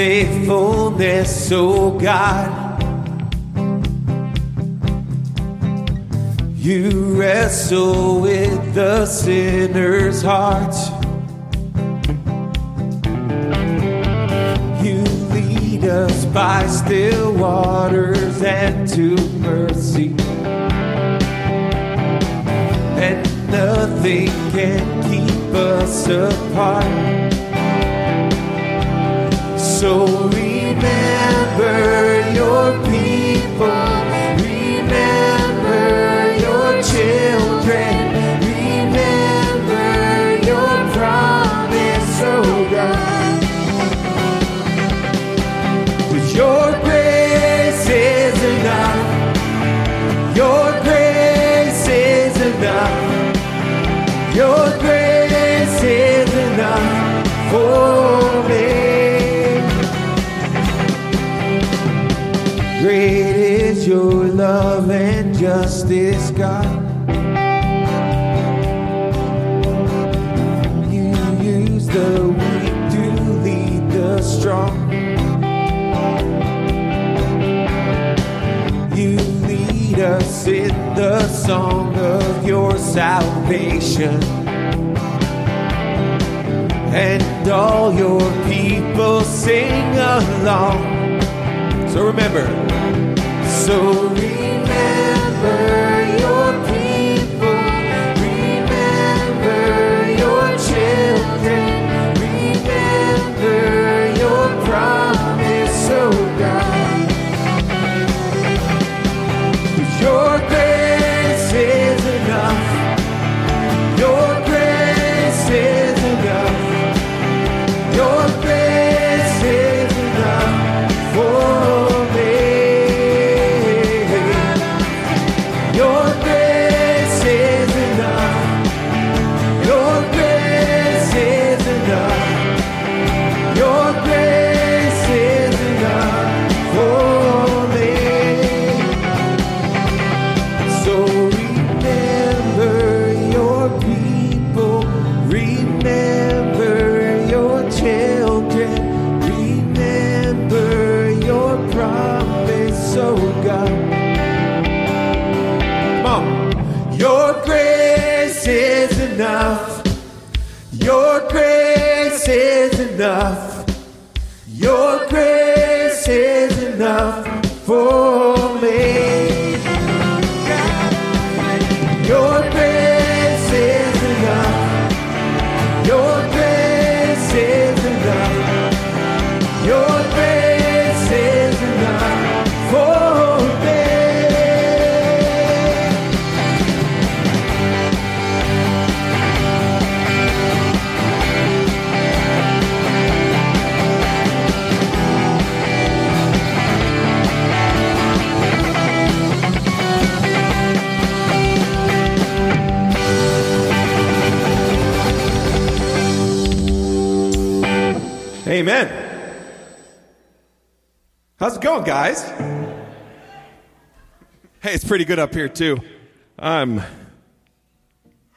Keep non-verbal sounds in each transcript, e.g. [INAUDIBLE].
faithfulness, O God. You wrestle with the sinner's heart. You lead us by still waters and to mercy. And nothing can keep us apart. So remember your people, song of your salvation. And all your people sing along. So remember, so remember How's it going, guys? Hey, it's pretty good up here too. I'm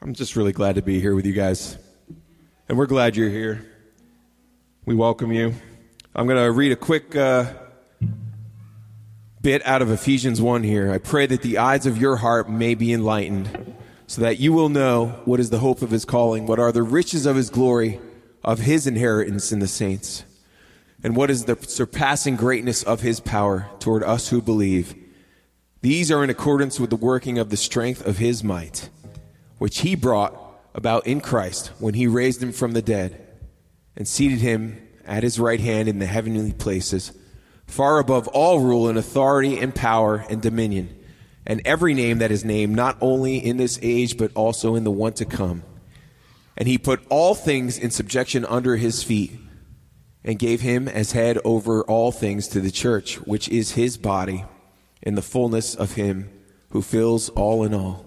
I'm just really glad to be here with you guys. And we're glad you're here. We welcome you. I'm going to read a quick uh, bit out of Ephesians 1 here. I pray that the eyes of your heart may be enlightened, so that you will know what is the hope of his calling, what are the riches of his glory, of his inheritance in the saints, and what is the surpassing greatness of his power toward us who believe. These are in accordance with the working of the strength of his might, which he brought about in Christ when he raised him from the dead and seated him at his right hand in the heavenly places, far above all rule and authority and power and dominion, and every name that is named, not only in this age, but also in the one to come. And he put all things in subjection under his feet, and gave him as head over all things to the church, which is his body, in the fullness of him who fills all in all.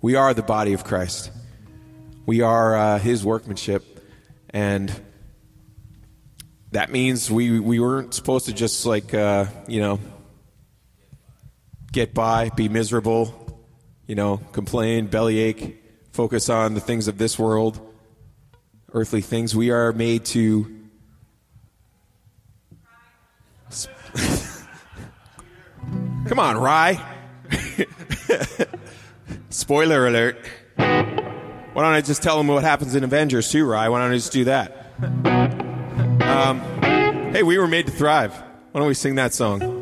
We are the body of Christ. We are uh, his workmanship. And that means we, we weren't supposed to just like, uh, you know, get by, be miserable, you know, complain, bellyache, focus on the things of this world, earthly things. We are made to [LAUGHS] Come on, Rye. [LAUGHS] Spoiler alert. Why don't I just tell them what happens in Avengers too, Rye? Why don't I just do that? Um, hey, we were made to thrive. Why don't we sing that song?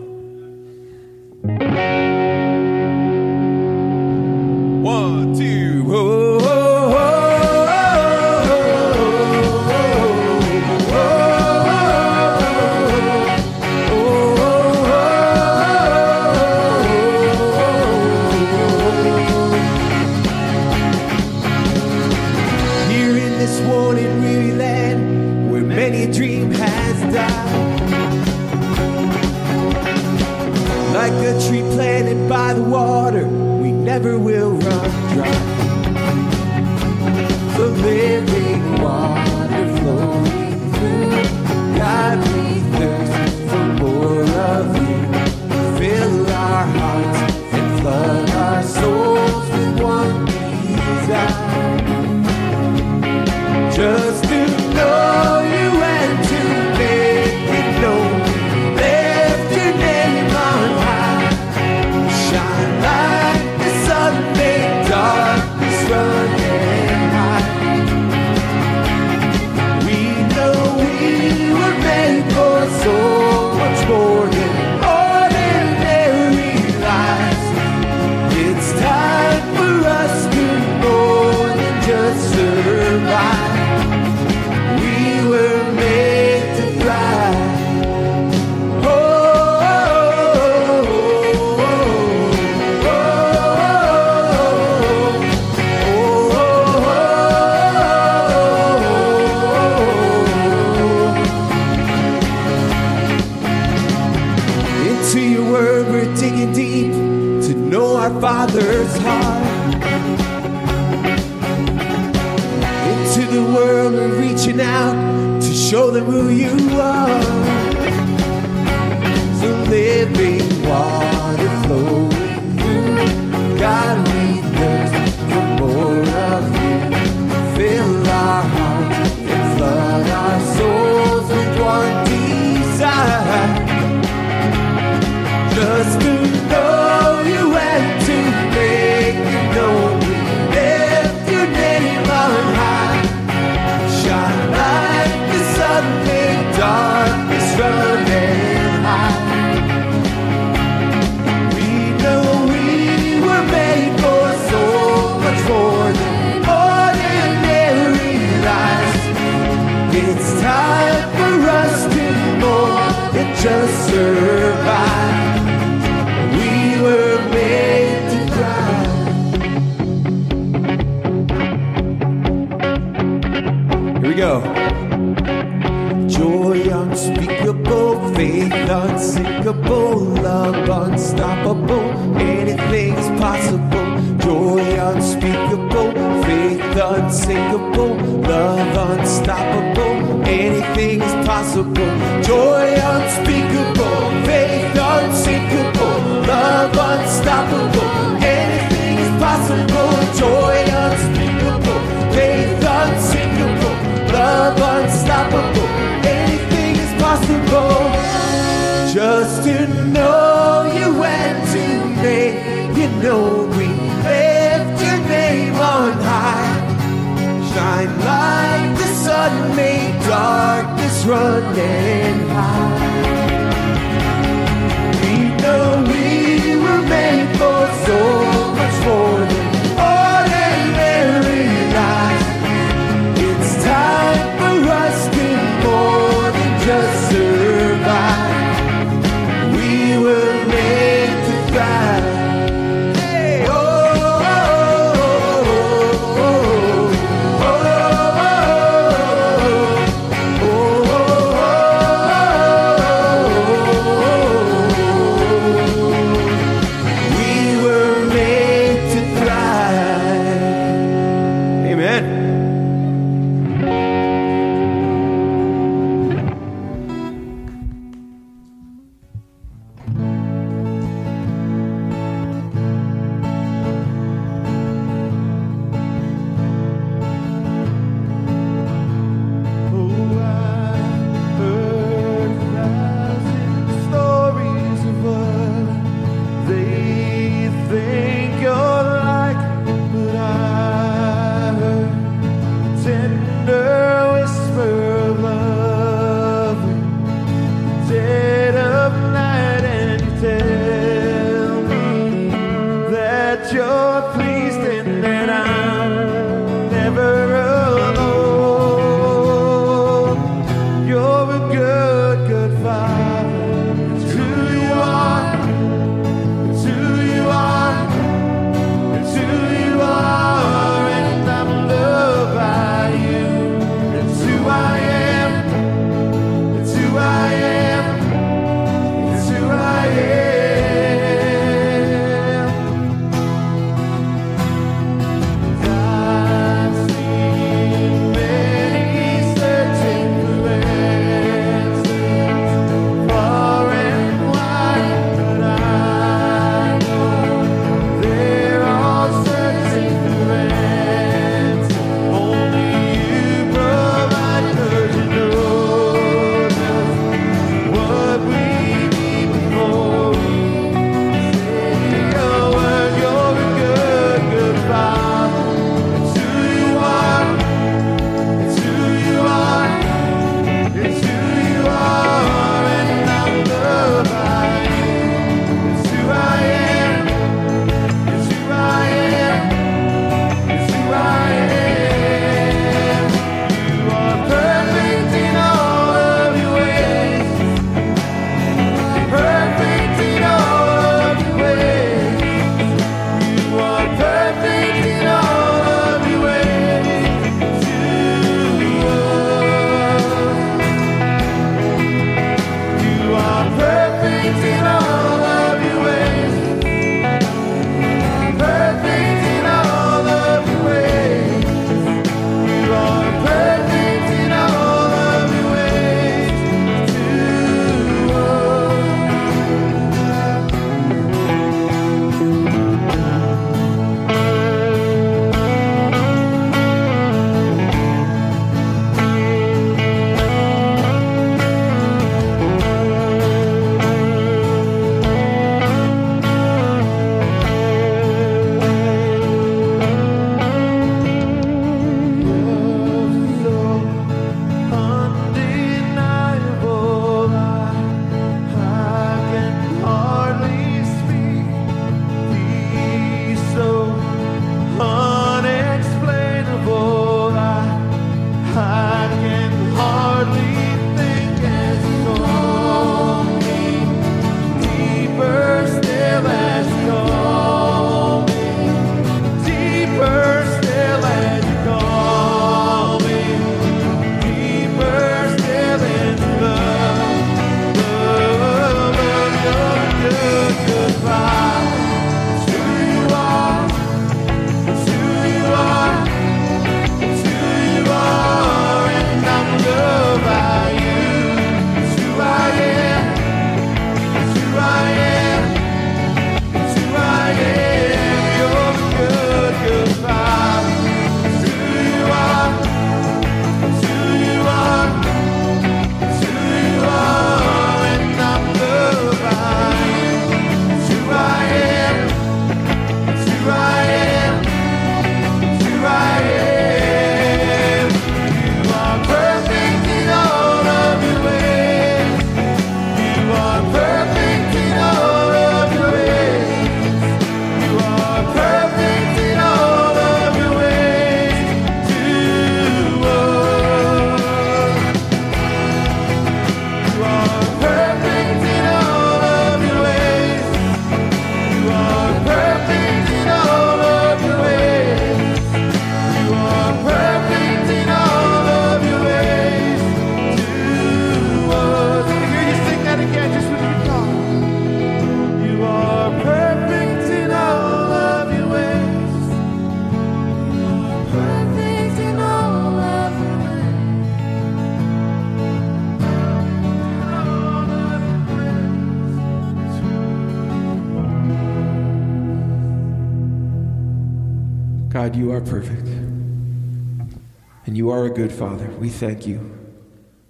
Good Father. We thank you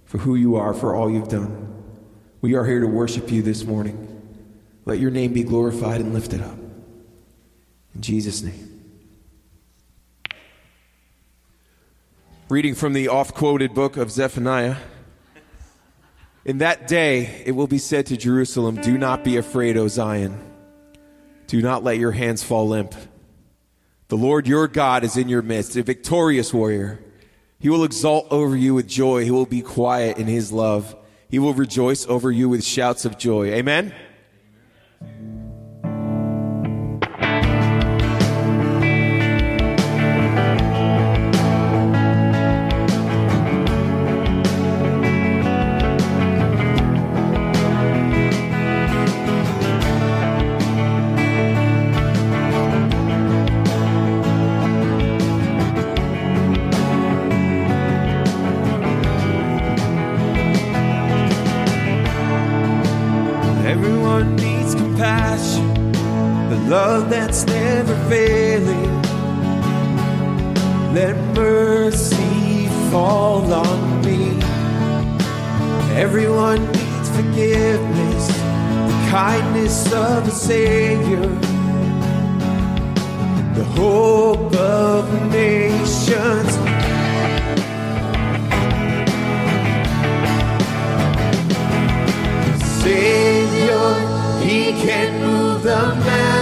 for who you are, for all you've done. We are here to worship you this morning. Let your name be glorified and lifted up. In Jesus' name. Reading from the oft quoted book of Zephaniah. In that day it will be said to Jerusalem, Do not be afraid, O Zion. Do not let your hands fall limp. The Lord your God is in your midst, a victorious warrior. He will exult over you with joy. He will be quiet in his love. He will rejoice over you with shouts of joy. Amen. Love that's never failing. Let mercy fall on me. Everyone needs forgiveness, the kindness of a Savior, the hope of nations. Savior, He can move the mountains.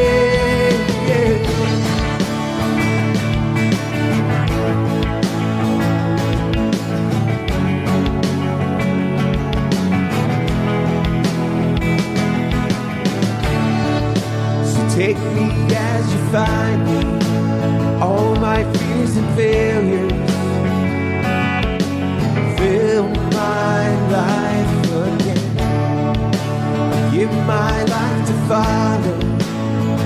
Find me, all my fears and failures. Fill my life again. Give my life to follow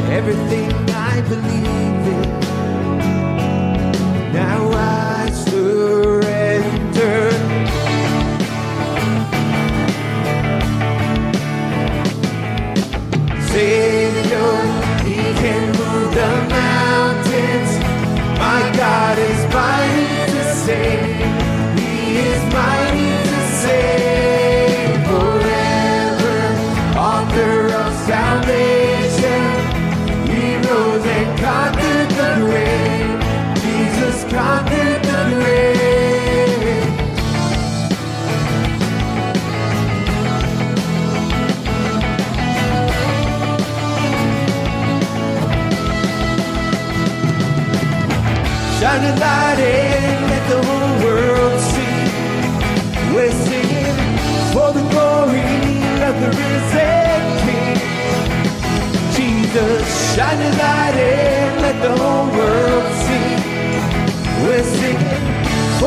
everything I believe in. Now I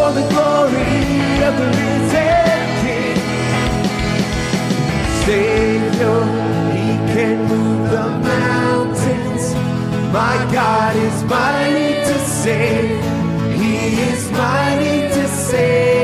for the glory of the risen King. Savior, He can move the mountains. My God is mighty to save. He is mighty to save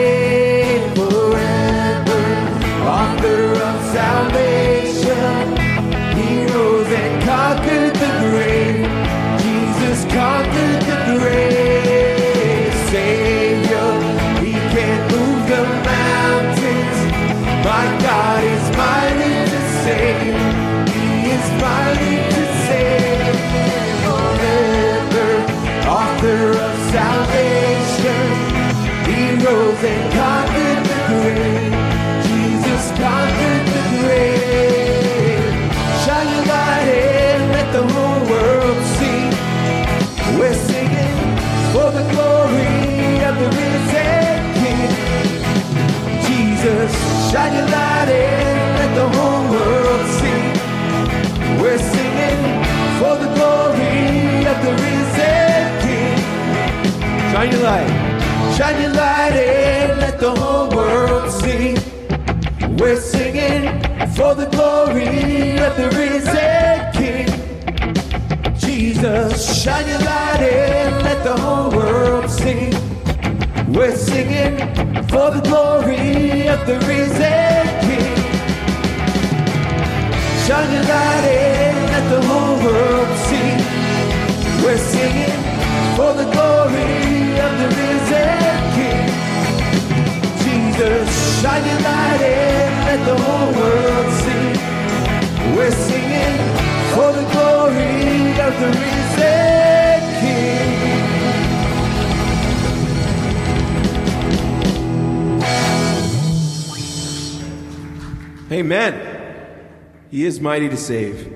Shine your light, shine your light in, let the whole world see. We're singing for the glory of the risen King. Jesus, shine your light in, let the whole world sing. We're singing for the glory of the risen King. Shine your light in, let the whole world see. We're singing for the glory of the risen King. Jesus, shine your light in, let the whole world see. We're singing for the glory of the risen King. Amen. He is mighty to save.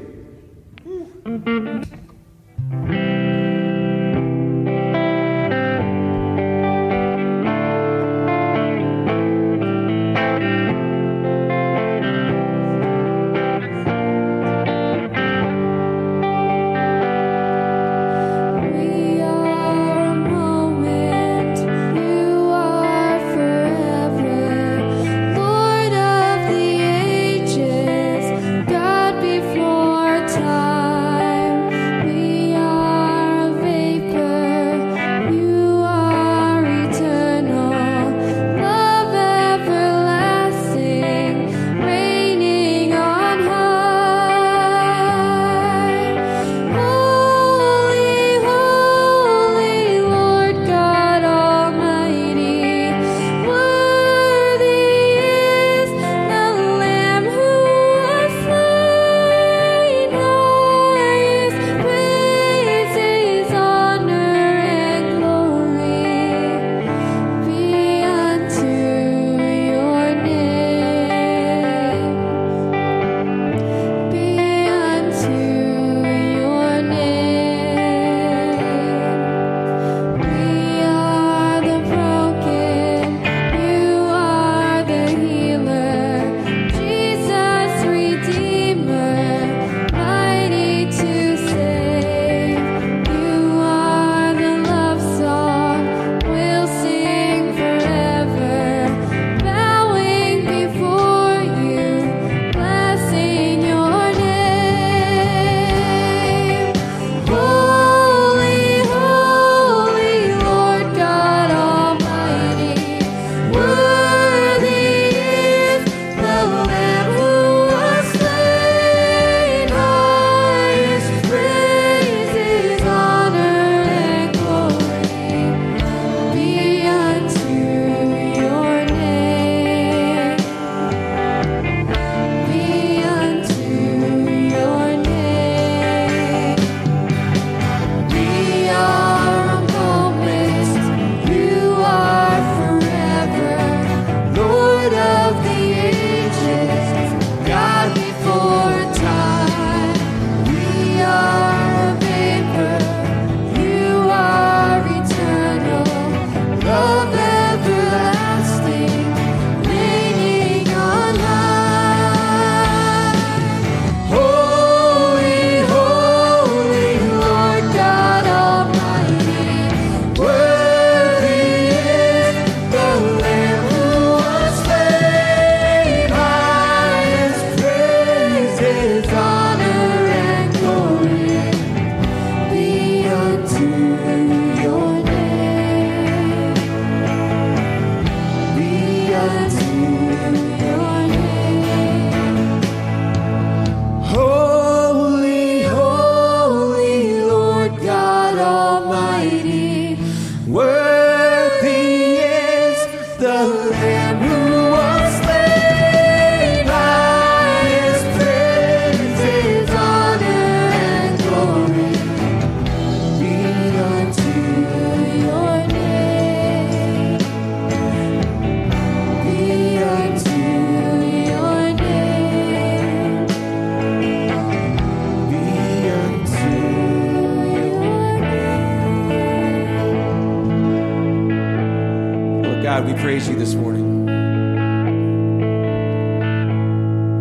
Praise you this morning.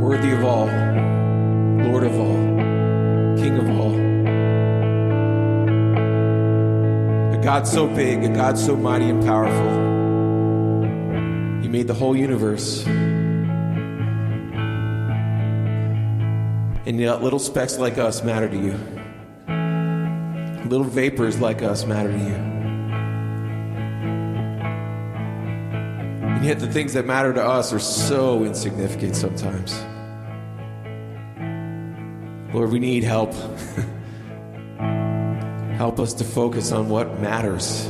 Worthy of all, Lord of all, King of all. A God so big, a God so mighty and powerful. You made the whole universe. And yet, little specks like us matter to you. Little vapors like us matter to you. Yet, the things that matter to us are so insignificant sometimes. Lord, we need help. [LAUGHS] help us to focus on what matters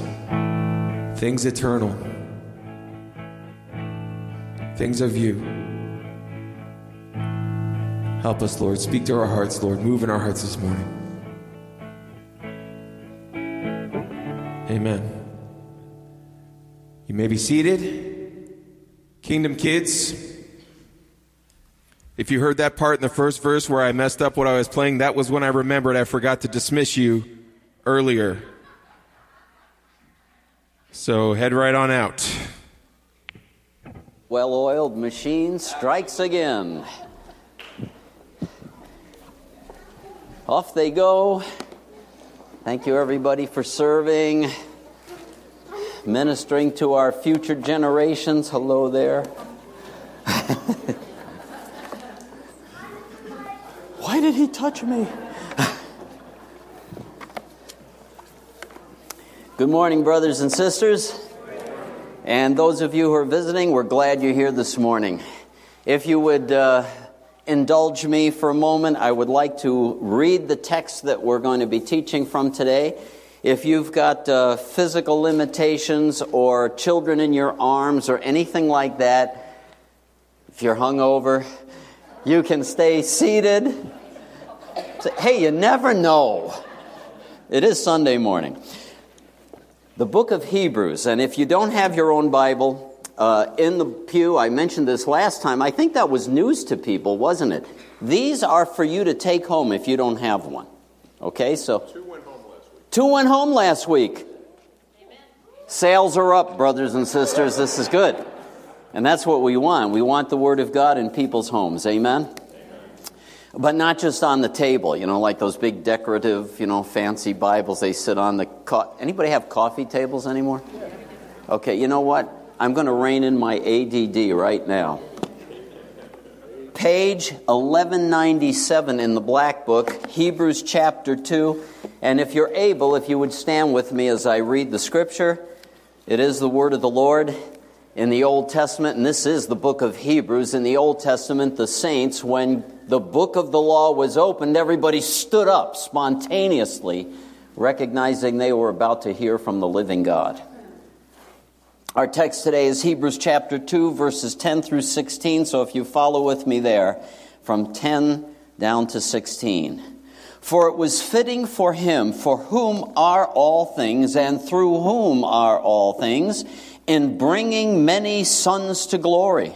things eternal, things of you. Help us, Lord. Speak to our hearts, Lord. Move in our hearts this morning. Amen. You may be seated. Kingdom kids, if you heard that part in the first verse where I messed up what I was playing, that was when I remembered I forgot to dismiss you earlier. So head right on out. Well oiled machine strikes again. Off they go. Thank you, everybody, for serving, ministering to our future generations. Hello there. [LAUGHS] Why did he touch me? [LAUGHS] Good morning, brothers and sisters. And those of you who are visiting, we're glad you're here this morning. If you would uh, indulge me for a moment, I would like to read the text that we're going to be teaching from today. If you've got uh, physical limitations or children in your arms or anything like that, if you're hungover, you can stay seated. Hey, you never know. It is Sunday morning the book of Hebrews. And if you don't have your own Bible, uh, in the pew, I mentioned this last time. I think that was news to people, wasn't it? These are for you to take home if you don't have one. Okay, so. Two went home last week. Amen. Sales are up, brothers and sisters. This is good. And that's what we want. We want the Word of God in people's homes. Amen? but not just on the table you know like those big decorative you know fancy bibles they sit on the co- anybody have coffee tables anymore okay you know what i'm going to rein in my add right now page 1197 in the black book hebrews chapter 2 and if you're able if you would stand with me as i read the scripture it is the word of the lord in the Old Testament, and this is the book of Hebrews. In the Old Testament, the saints, when the book of the law was opened, everybody stood up spontaneously, recognizing they were about to hear from the living God. Our text today is Hebrews chapter 2, verses 10 through 16. So if you follow with me there, from 10 down to 16. For it was fitting for him, for whom are all things, and through whom are all things, in bringing many sons to glory,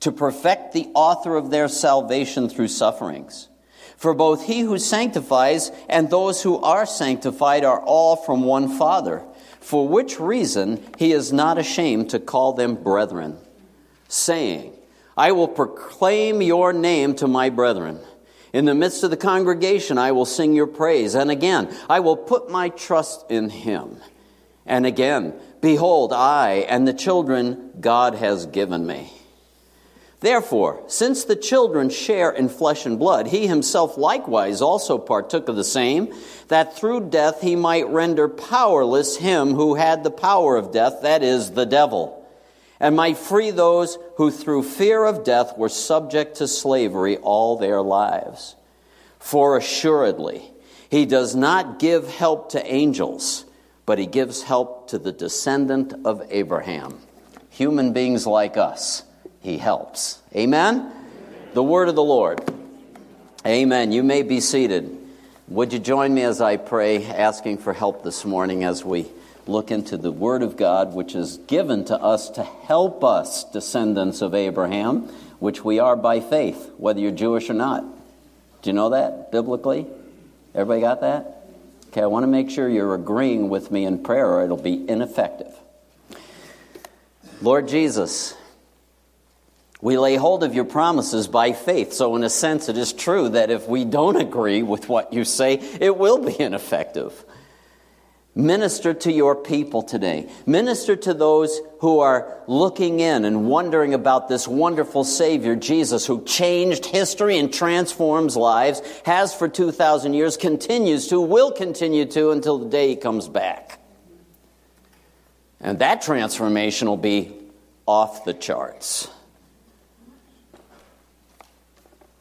to perfect the author of their salvation through sufferings. For both he who sanctifies and those who are sanctified are all from one Father, for which reason he is not ashamed to call them brethren, saying, I will proclaim your name to my brethren. In the midst of the congregation, I will sing your praise. And again, I will put my trust in him. And again, Behold, I and the children God has given me. Therefore, since the children share in flesh and blood, he himself likewise also partook of the same, that through death he might render powerless him who had the power of death, that is, the devil, and might free those who through fear of death were subject to slavery all their lives. For assuredly, he does not give help to angels but he gives help to the descendant of Abraham. Human beings like us, he helps. Amen? The word of the Lord. Amen. You may be seated. Would you join me as I pray, asking for help this morning as we look into the Word of God, which is given to us to help us, descendants of Abraham, which we are by faith, whether you're Jewish or not. Do you know that biblically? Everybody got that? Okay, I want to make sure you're agreeing with me in prayer or it'll be ineffective. Lord Jesus, we lay hold of your promises by faith. So, in a sense, it is true that if we don't agree with what you say, it will be ineffective. Minister to your people today. Minister to those who are looking in and wondering about this wonderful Savior, Jesus, who changed history and transforms lives, has for 2,000 years, continues to, will continue to until the day He comes back. And that transformation will be off the charts.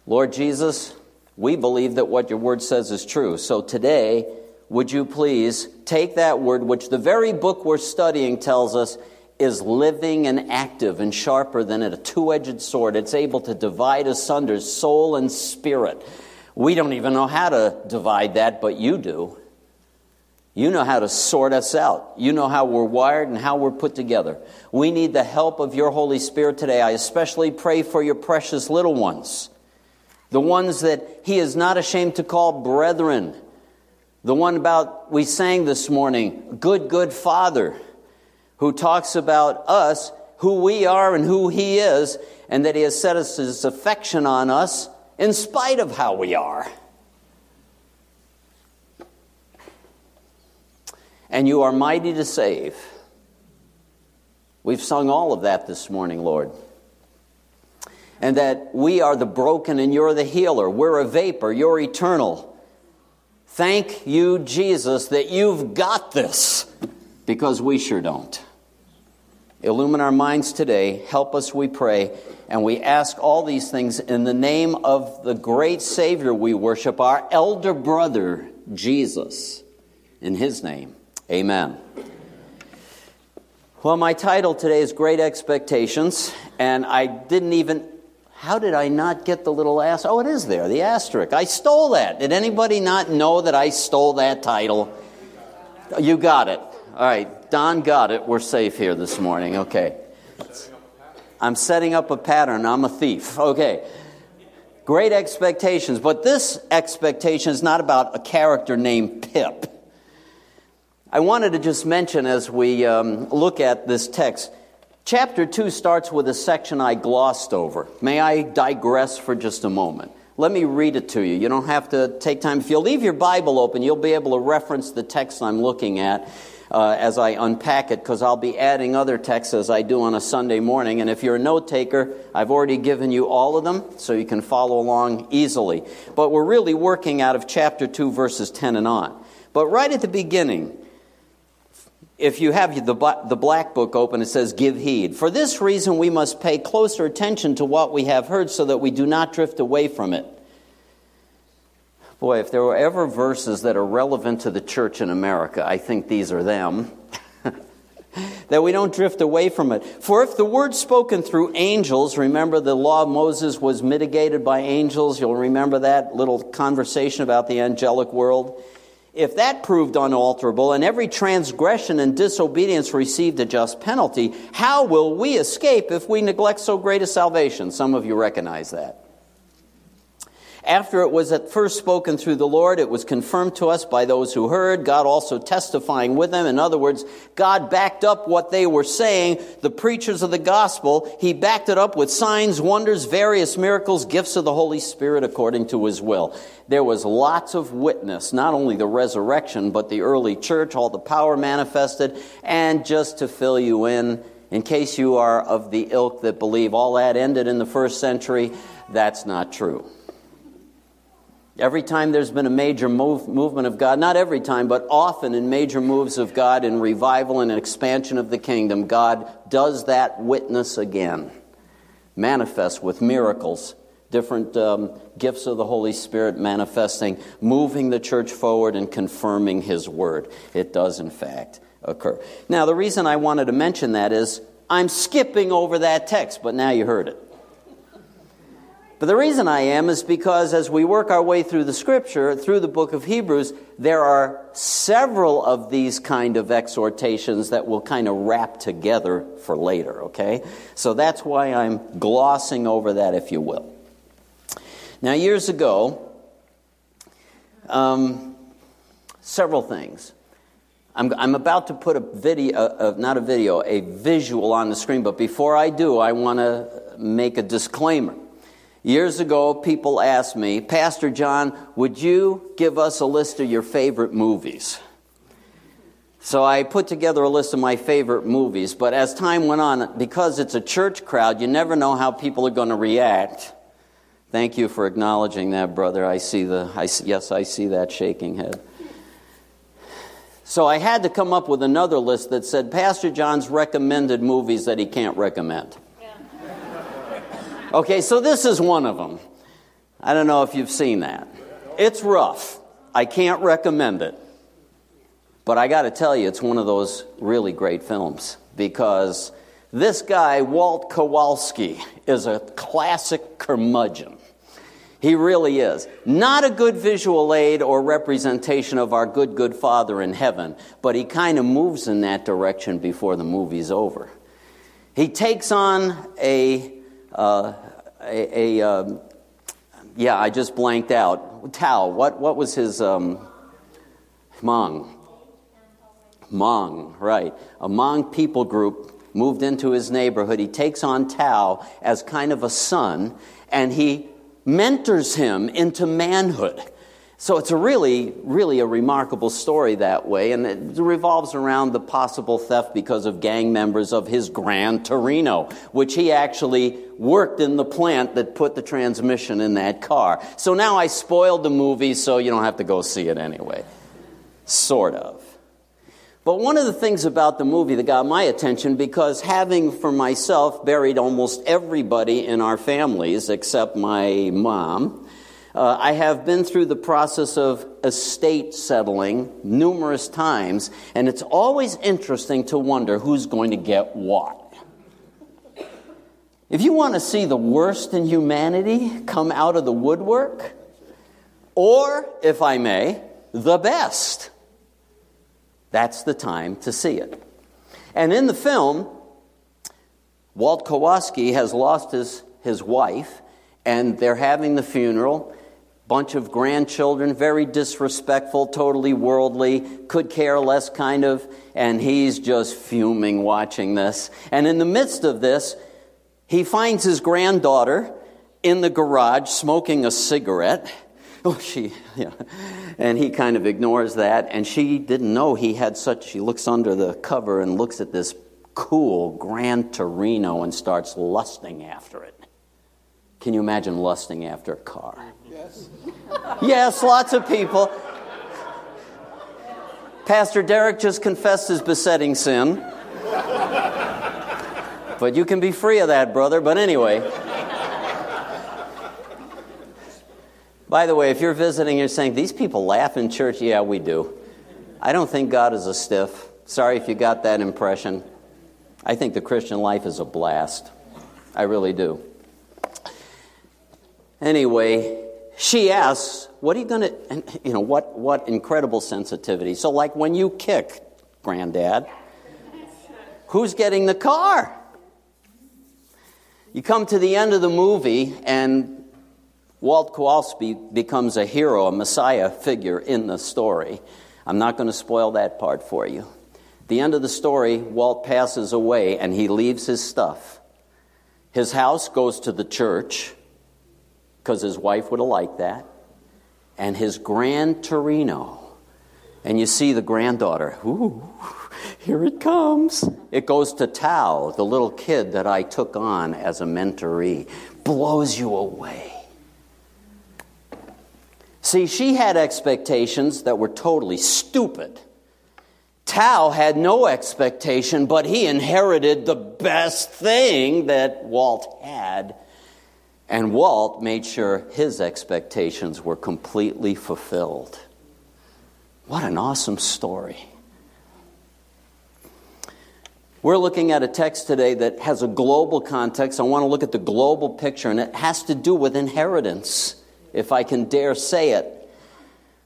Lord Jesus, we believe that what your word says is true. So today, would you please take that word, which the very book we're studying tells us is living and active and sharper than a two edged sword. It's able to divide asunder soul and spirit. We don't even know how to divide that, but you do. You know how to sort us out. You know how we're wired and how we're put together. We need the help of your Holy Spirit today. I especially pray for your precious little ones, the ones that He is not ashamed to call brethren the one about we sang this morning, Good, Good Father, who talks about us, who we are and who He is, and that He has set us His affection on us in spite of how we are. And you are mighty to save. We've sung all of that this morning, Lord. And that we are the broken and you're the healer. We're a vapor, you're eternal. Thank you, Jesus, that you've got this because we sure don't. Illumine our minds today. Help us, we pray. And we ask all these things in the name of the great Savior we worship, our elder brother, Jesus. In his name, amen. Well, my title today is Great Expectations, and I didn't even how did I not get the little ass? Oh, it is there, the asterisk. I stole that. Did anybody not know that I stole that title? You got it. All right, Don got it. We're safe here this morning. Okay. I'm setting up a pattern. I'm a thief. Okay. Great expectations. But this expectation is not about a character named Pip. I wanted to just mention as we um, look at this text Chapter 2 starts with a section I glossed over. May I digress for just a moment? Let me read it to you. You don't have to take time. If you leave your Bible open, you'll be able to reference the text I'm looking at uh, as I unpack it, because I'll be adding other texts as I do on a Sunday morning. And if you're a note taker, I've already given you all of them, so you can follow along easily. But we're really working out of chapter 2, verses 10 and on. But right at the beginning, if you have the, the black book open, it says, Give heed. For this reason, we must pay closer attention to what we have heard so that we do not drift away from it. Boy, if there were ever verses that are relevant to the church in America, I think these are them. [LAUGHS] that we don't drift away from it. For if the word spoken through angels, remember the law of Moses was mitigated by angels, you'll remember that little conversation about the angelic world if that proved unalterable and every transgression and disobedience received a just penalty, how will we escape if we neglect so great a salvation? Some of you recognize that. After it was at first spoken through the Lord, it was confirmed to us by those who heard, God also testifying with them. In other words, God backed up what they were saying, the preachers of the gospel. He backed it up with signs, wonders, various miracles, gifts of the Holy Spirit according to his will. There was lots of witness, not only the resurrection, but the early church, all the power manifested, and just to fill you in, in case you are of the ilk that believe all that ended in the first century, that's not true. Every time there's been a major move, movement of God, not every time, but often in major moves of God in revival and expansion of the kingdom, God does that witness again, manifests with miracles, different um, gifts of the Holy Spirit manifesting, moving the church forward and confirming His word. It does, in fact, occur. Now, the reason I wanted to mention that is I'm skipping over that text, but now you heard it. But the reason I am is because as we work our way through the scripture, through the book of Hebrews, there are several of these kind of exhortations that will kind of wrap together for later, okay? So that's why I'm glossing over that, if you will. Now, years ago, um, several things. I'm, I'm, about to put a video, uh, uh, not a video, a visual on the screen, but before I do, I want to make a disclaimer. Years ago, people asked me, Pastor John, would you give us a list of your favorite movies? So I put together a list of my favorite movies, but as time went on, because it's a church crowd, you never know how people are going to react. Thank you for acknowledging that, brother. I see the, I, yes, I see that shaking head. So I had to come up with another list that said Pastor John's recommended movies that he can't recommend. Okay, so this is one of them. I don't know if you've seen that. It's rough. I can't recommend it. But I got to tell you, it's one of those really great films because this guy, Walt Kowalski, is a classic curmudgeon. He really is. Not a good visual aid or representation of our good, good Father in heaven, but he kind of moves in that direction before the movie's over. He takes on a, uh, a, a um, yeah, I just blanked out. Tao, what, what was his, um, Hmong? Hmong, right. A Hmong people group moved into his neighborhood. He takes on Tao as kind of a son, and he mentors him into manhood. So it's a really, really a remarkable story that way, and it revolves around the possible theft because of gang members of his Gran Torino, which he actually worked in the plant that put the transmission in that car. So now I spoiled the movie, so you don't have to go see it anyway. Sort of. But one of the things about the movie that got my attention, because having for myself buried almost everybody in our families except my mom, uh, I have been through the process of estate settling numerous times, and it's always interesting to wonder who's going to get what. If you want to see the worst in humanity come out of the woodwork, or, if I may, the best, that's the time to see it. And in the film, Walt Kowalski has lost his, his wife, and they're having the funeral. Bunch of grandchildren, very disrespectful, totally worldly, could care less, kind of, and he's just fuming watching this. And in the midst of this, he finds his granddaughter in the garage smoking a cigarette [LAUGHS] oh, she, yeah. And he kind of ignores that. And she didn't know he had such, she looks under the cover and looks at this cool Gran Torino and starts lusting after it. Can you imagine lusting after a car? Yes. lots of people. Pastor Derek just confessed his besetting sin. But you can be free of that, brother. But anyway. By the way, if you're visiting, and you're saying, these people laugh in church. Yeah, we do. I don't think God is a stiff. Sorry if you got that impression. I think the Christian life is a blast. I really do. Anyway, she asks, What are you going to, you know, what, what incredible sensitivity. So, like when you kick, Granddad, who's getting the car? You come to the end of the movie, and Walt Kowalski becomes a hero, a messiah figure in the story. I'm not going to spoil that part for you. The end of the story, Walt passes away and he leaves his stuff. His house goes to the church because his wife would have liked that. And his Gran Torino. And you see the granddaughter. Ooh, here it comes. It goes to Tao, the little kid that I took on as a mentoree. Blows you away. See, she had expectations that were totally stupid. Tao had no expectation, but he inherited the best thing that Walt had. And Walt made sure his expectations were completely fulfilled. What an awesome story. We're looking at a text today that has a global context. I want to look at the global picture, and it has to do with inheritance if I can dare say it.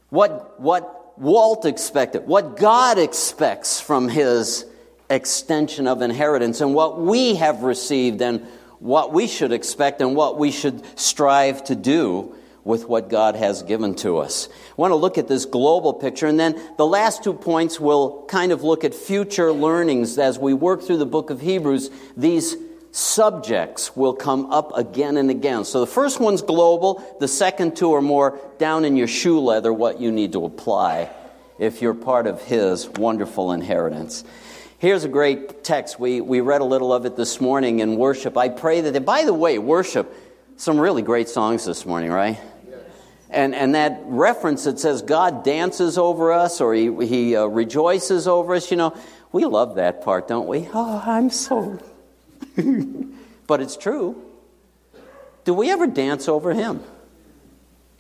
What, what Walt expected, what God expects from his extension of inheritance, and what we have received, and what we should expect, and what we should strive to do with what God has given to us. I want to look at this global picture, and then the last two points will kind of look at future learnings as we work through the book of Hebrews. These subjects will come up again and again. So the first one's global, the second two are more down in your shoe leather what you need to apply if you're part of His wonderful inheritance. Here's a great text. We, we read a little of it this morning in worship. I pray that, they, by the way, worship, some really great songs this morning, right? And, and that reference that says God dances over us or He, he uh, rejoices over us, you know, we love that part, don't we? Oh, I'm so. [LAUGHS] but it's true. Do we ever dance over Him?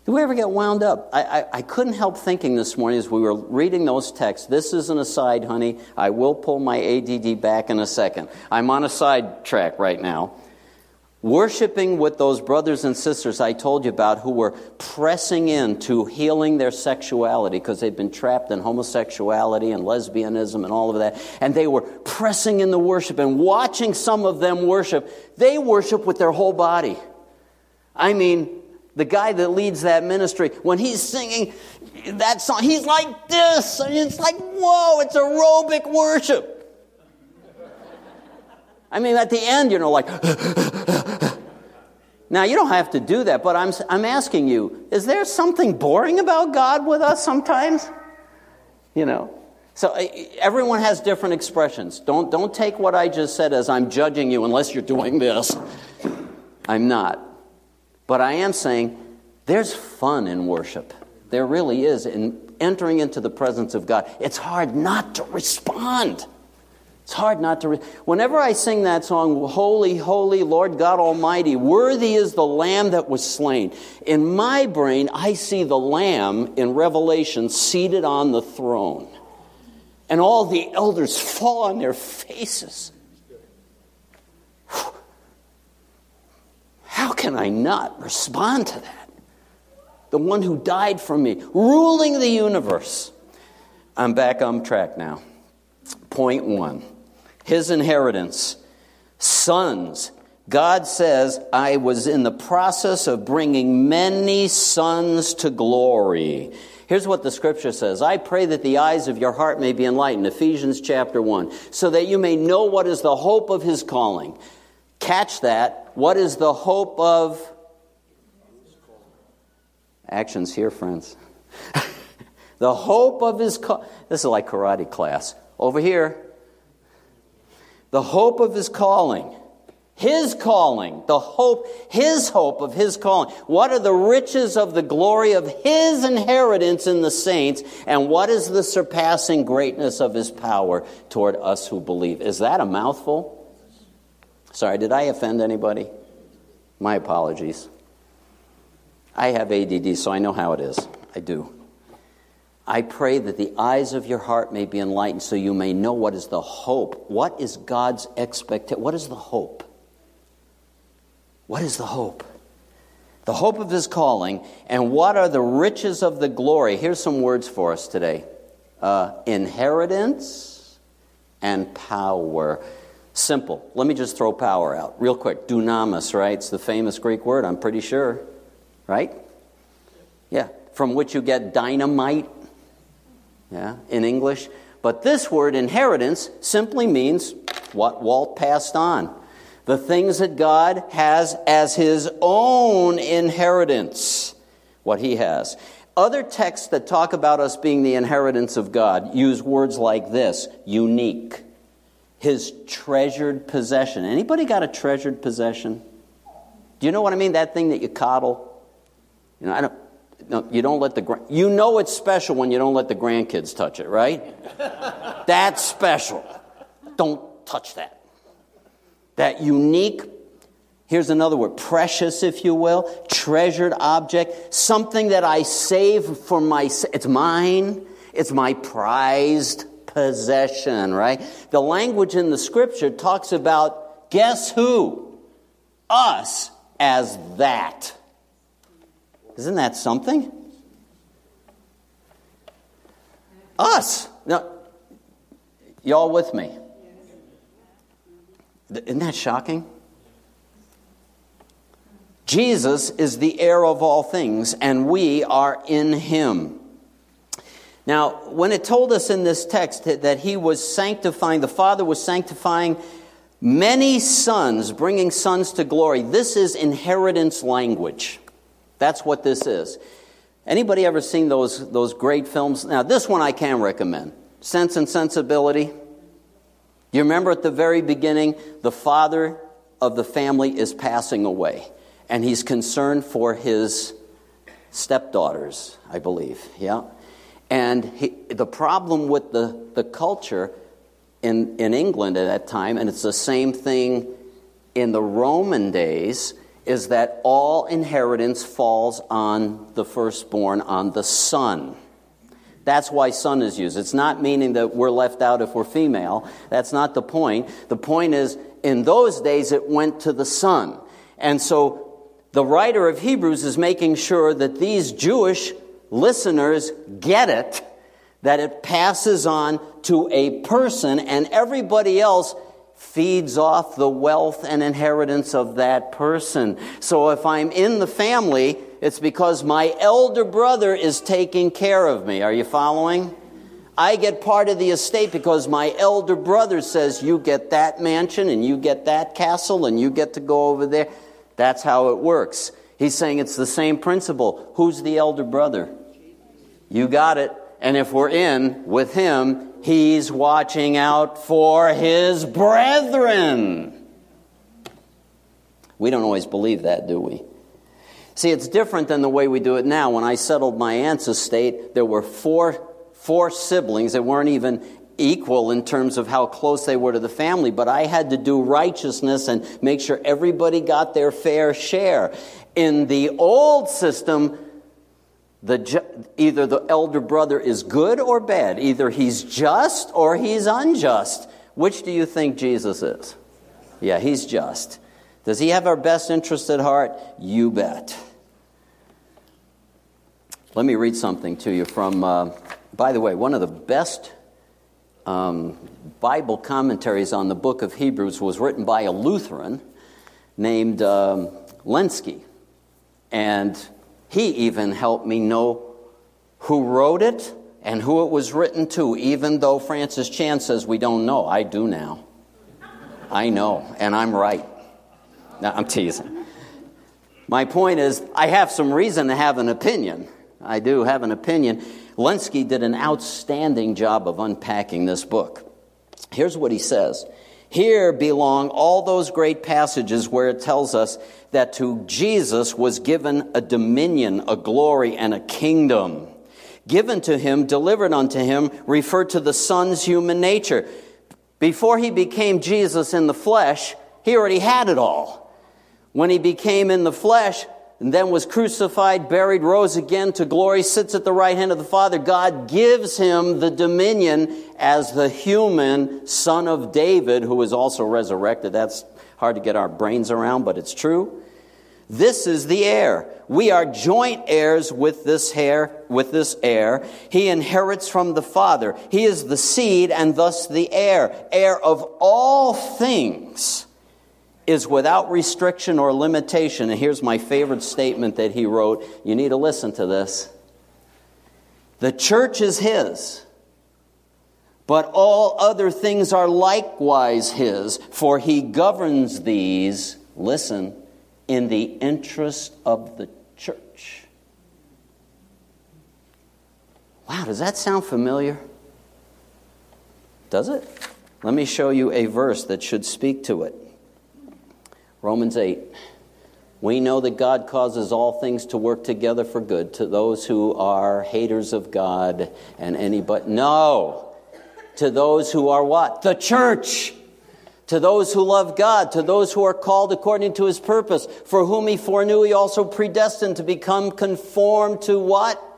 Do we ever get wound up? I, I, I, couldn't help thinking this morning as we were reading those texts. This is an aside, honey. I will pull my ADD back in a second. I'm on a side track right now. Worshipping with those brothers and sisters I told you about who were pressing into healing their sexuality because they'd been trapped in homosexuality and lesbianism and all of that. And they were pressing in the worship and watching some of them worship. They worship with their whole body. I mean, the guy that leads that ministry, when he's singing that song, he's like this. And it's like, whoa, it's aerobic worship. I mean, at the end, you know, like, [LAUGHS] now you don't have to do that, but I'm, I'm asking you, is there something boring about God with us sometimes? You know? So everyone has different expressions. Don't, don't take what I just said as I'm judging you unless you're doing this. I'm not. But I am saying there's fun in worship. There really is in entering into the presence of God. It's hard not to respond. It's hard not to. Re- Whenever I sing that song, Holy, Holy, Lord God Almighty, worthy is the Lamb that was slain. In my brain, I see the Lamb in Revelation seated on the throne. And all the elders fall on their faces. How can I not respond to that? The one who died for me, ruling the universe. I'm back on track now. Point one his inheritance. Sons. God says, I was in the process of bringing many sons to glory. Here's what the scripture says I pray that the eyes of your heart may be enlightened, Ephesians chapter 1, so that you may know what is the hope of his calling. Catch that. What is the hope of. Actions here, friends. [LAUGHS] the hope of his call. This is like karate class. Over here, the hope of his calling. His calling, the hope, his hope of his calling. What are the riches of the glory of his inheritance in the saints? And what is the surpassing greatness of his power toward us who believe? Is that a mouthful? Sorry, did I offend anybody? My apologies. I have ADD, so I know how it is. I do. I pray that the eyes of your heart may be enlightened so you may know what is the hope. What is God's expectation? What is the hope? What is the hope? The hope of his calling, and what are the riches of the glory? Here's some words for us today uh, inheritance and power. Simple. Let me just throw power out real quick. Dunamis, right? It's the famous Greek word, I'm pretty sure. Right? Yeah. From which you get dynamite yeah, in English. But this word, inheritance, simply means what Walt passed on. The things that God has as his own inheritance, what he has. Other texts that talk about us being the inheritance of God use words like this unique, his treasured possession. Anybody got a treasured possession? Do you know what I mean? That thing that you coddle? You know, I don't, no, you don't let the you know it's special when you don't let the grandkids touch it, right? That's special. Don't touch that. That unique here's another word, precious if you will, treasured object, something that I save for my it's mine, it's my prized possession, right? The language in the scripture talks about guess who? Us as that. Isn't that something? Us. Now, y'all with me? Isn't that shocking? Jesus is the heir of all things, and we are in him. Now, when it told us in this text that he was sanctifying, the Father was sanctifying many sons, bringing sons to glory, this is inheritance language. That's what this is. Anybody ever seen those, those great films? Now, this one I can recommend Sense and Sensibility. You remember at the very beginning, the father of the family is passing away, and he's concerned for his stepdaughters, I believe. Yeah? And he, the problem with the, the culture in, in England at that time, and it's the same thing in the Roman days, is that all inheritance falls on the firstborn, on the son. That's why son is used. It's not meaning that we're left out if we're female. That's not the point. The point is, in those days, it went to the son. And so the writer of Hebrews is making sure that these Jewish listeners get it, that it passes on to a person, and everybody else feeds off the wealth and inheritance of that person. So if I'm in the family, it's because my elder brother is taking care of me. Are you following? I get part of the estate because my elder brother says, You get that mansion and you get that castle and you get to go over there. That's how it works. He's saying it's the same principle. Who's the elder brother? You got it. And if we're in with him, he's watching out for his brethren. We don't always believe that, do we? See, it's different than the way we do it now. When I settled my aunt's estate, there were four, four siblings that weren't even equal in terms of how close they were to the family, but I had to do righteousness and make sure everybody got their fair share. In the old system, the, either the elder brother is good or bad. Either he's just or he's unjust. Which do you think Jesus is? Yeah, he's just. Does he have our best interest at heart? You bet. Let me read something to you from, uh, by the way, one of the best um, Bible commentaries on the book of Hebrews was written by a Lutheran named um, Lenski. And he even helped me know who wrote it and who it was written to, even though Francis Chan says we don't know. I do now. I know, and I'm right. No, I'm teasing. My point is, I have some reason to have an opinion. I do have an opinion. Lenski did an outstanding job of unpacking this book. Here's what he says Here belong all those great passages where it tells us that to Jesus was given a dominion, a glory, and a kingdom. Given to him, delivered unto him, referred to the Son's human nature. Before he became Jesus in the flesh, he already had it all. When he became in the flesh, and then was crucified, buried, rose again to glory, sits at the right hand of the Father, God gives him the dominion as the human son of David, who is also resurrected. That's hard to get our brains around, but it's true. This is the heir. We are joint heirs with this heir, with this heir. He inherits from the Father. He is the seed and thus the heir, heir of all things is without restriction or limitation. And here's my favorite statement that he wrote. You need to listen to this. The church is his, but all other things are likewise his, for he governs these, listen, in the interest of the church. Wow, does that sound familiar? Does it? Let me show you a verse that should speak to it. Romans 8. We know that God causes all things to work together for good to those who are haters of God and anybody. No! To those who are what? The church! To those who love God, to those who are called according to his purpose, for whom he foreknew, he also predestined to become conformed to what?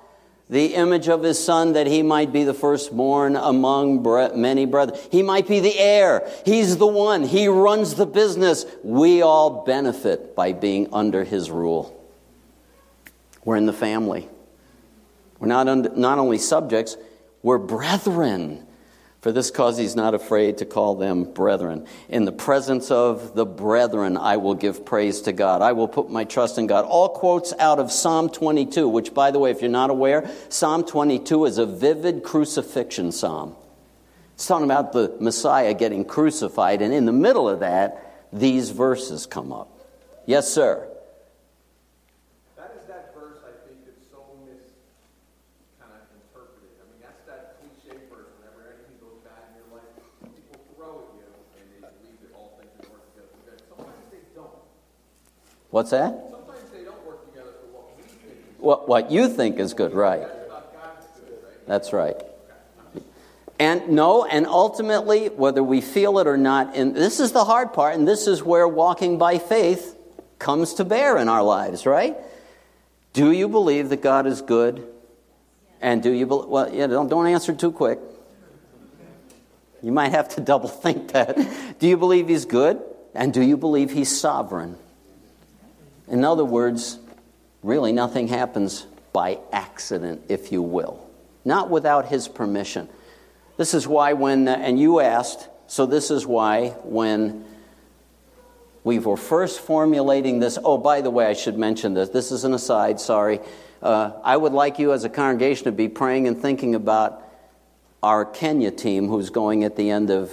The image of his son that he might be the firstborn among many brethren. He might be the heir. He's the one. He runs the business. We all benefit by being under his rule. We're in the family. We're not, not only subjects, we're brethren. For this cause he's not afraid to call them brethren. In the presence of the brethren, I will give praise to God. I will put my trust in God. All quotes out of Psalm 22, which, by the way, if you're not aware, Psalm 22 is a vivid crucifixion psalm. It's talking about the Messiah getting crucified, and in the middle of that, these verses come up. Yes, sir. That is that verse I think that's so What's that? What, what you think is good, right? That's right. And no, and ultimately, whether we feel it or not, and this is the hard part, and this is where walking by faith comes to bear in our lives, right? Do you believe that God is good? And do you believe, well, yeah, don't, don't answer too quick. You might have to [LAUGHS] double think that. Do you believe He's good? And do you believe He's sovereign? In other words, really nothing happens by accident, if you will, not without His permission. This is why, when, and you asked, so this is why when we were first formulating this, oh, by the way, I should mention this. This is an aside, sorry. Uh, I would like you as a congregation to be praying and thinking about our Kenya team who's going at the end of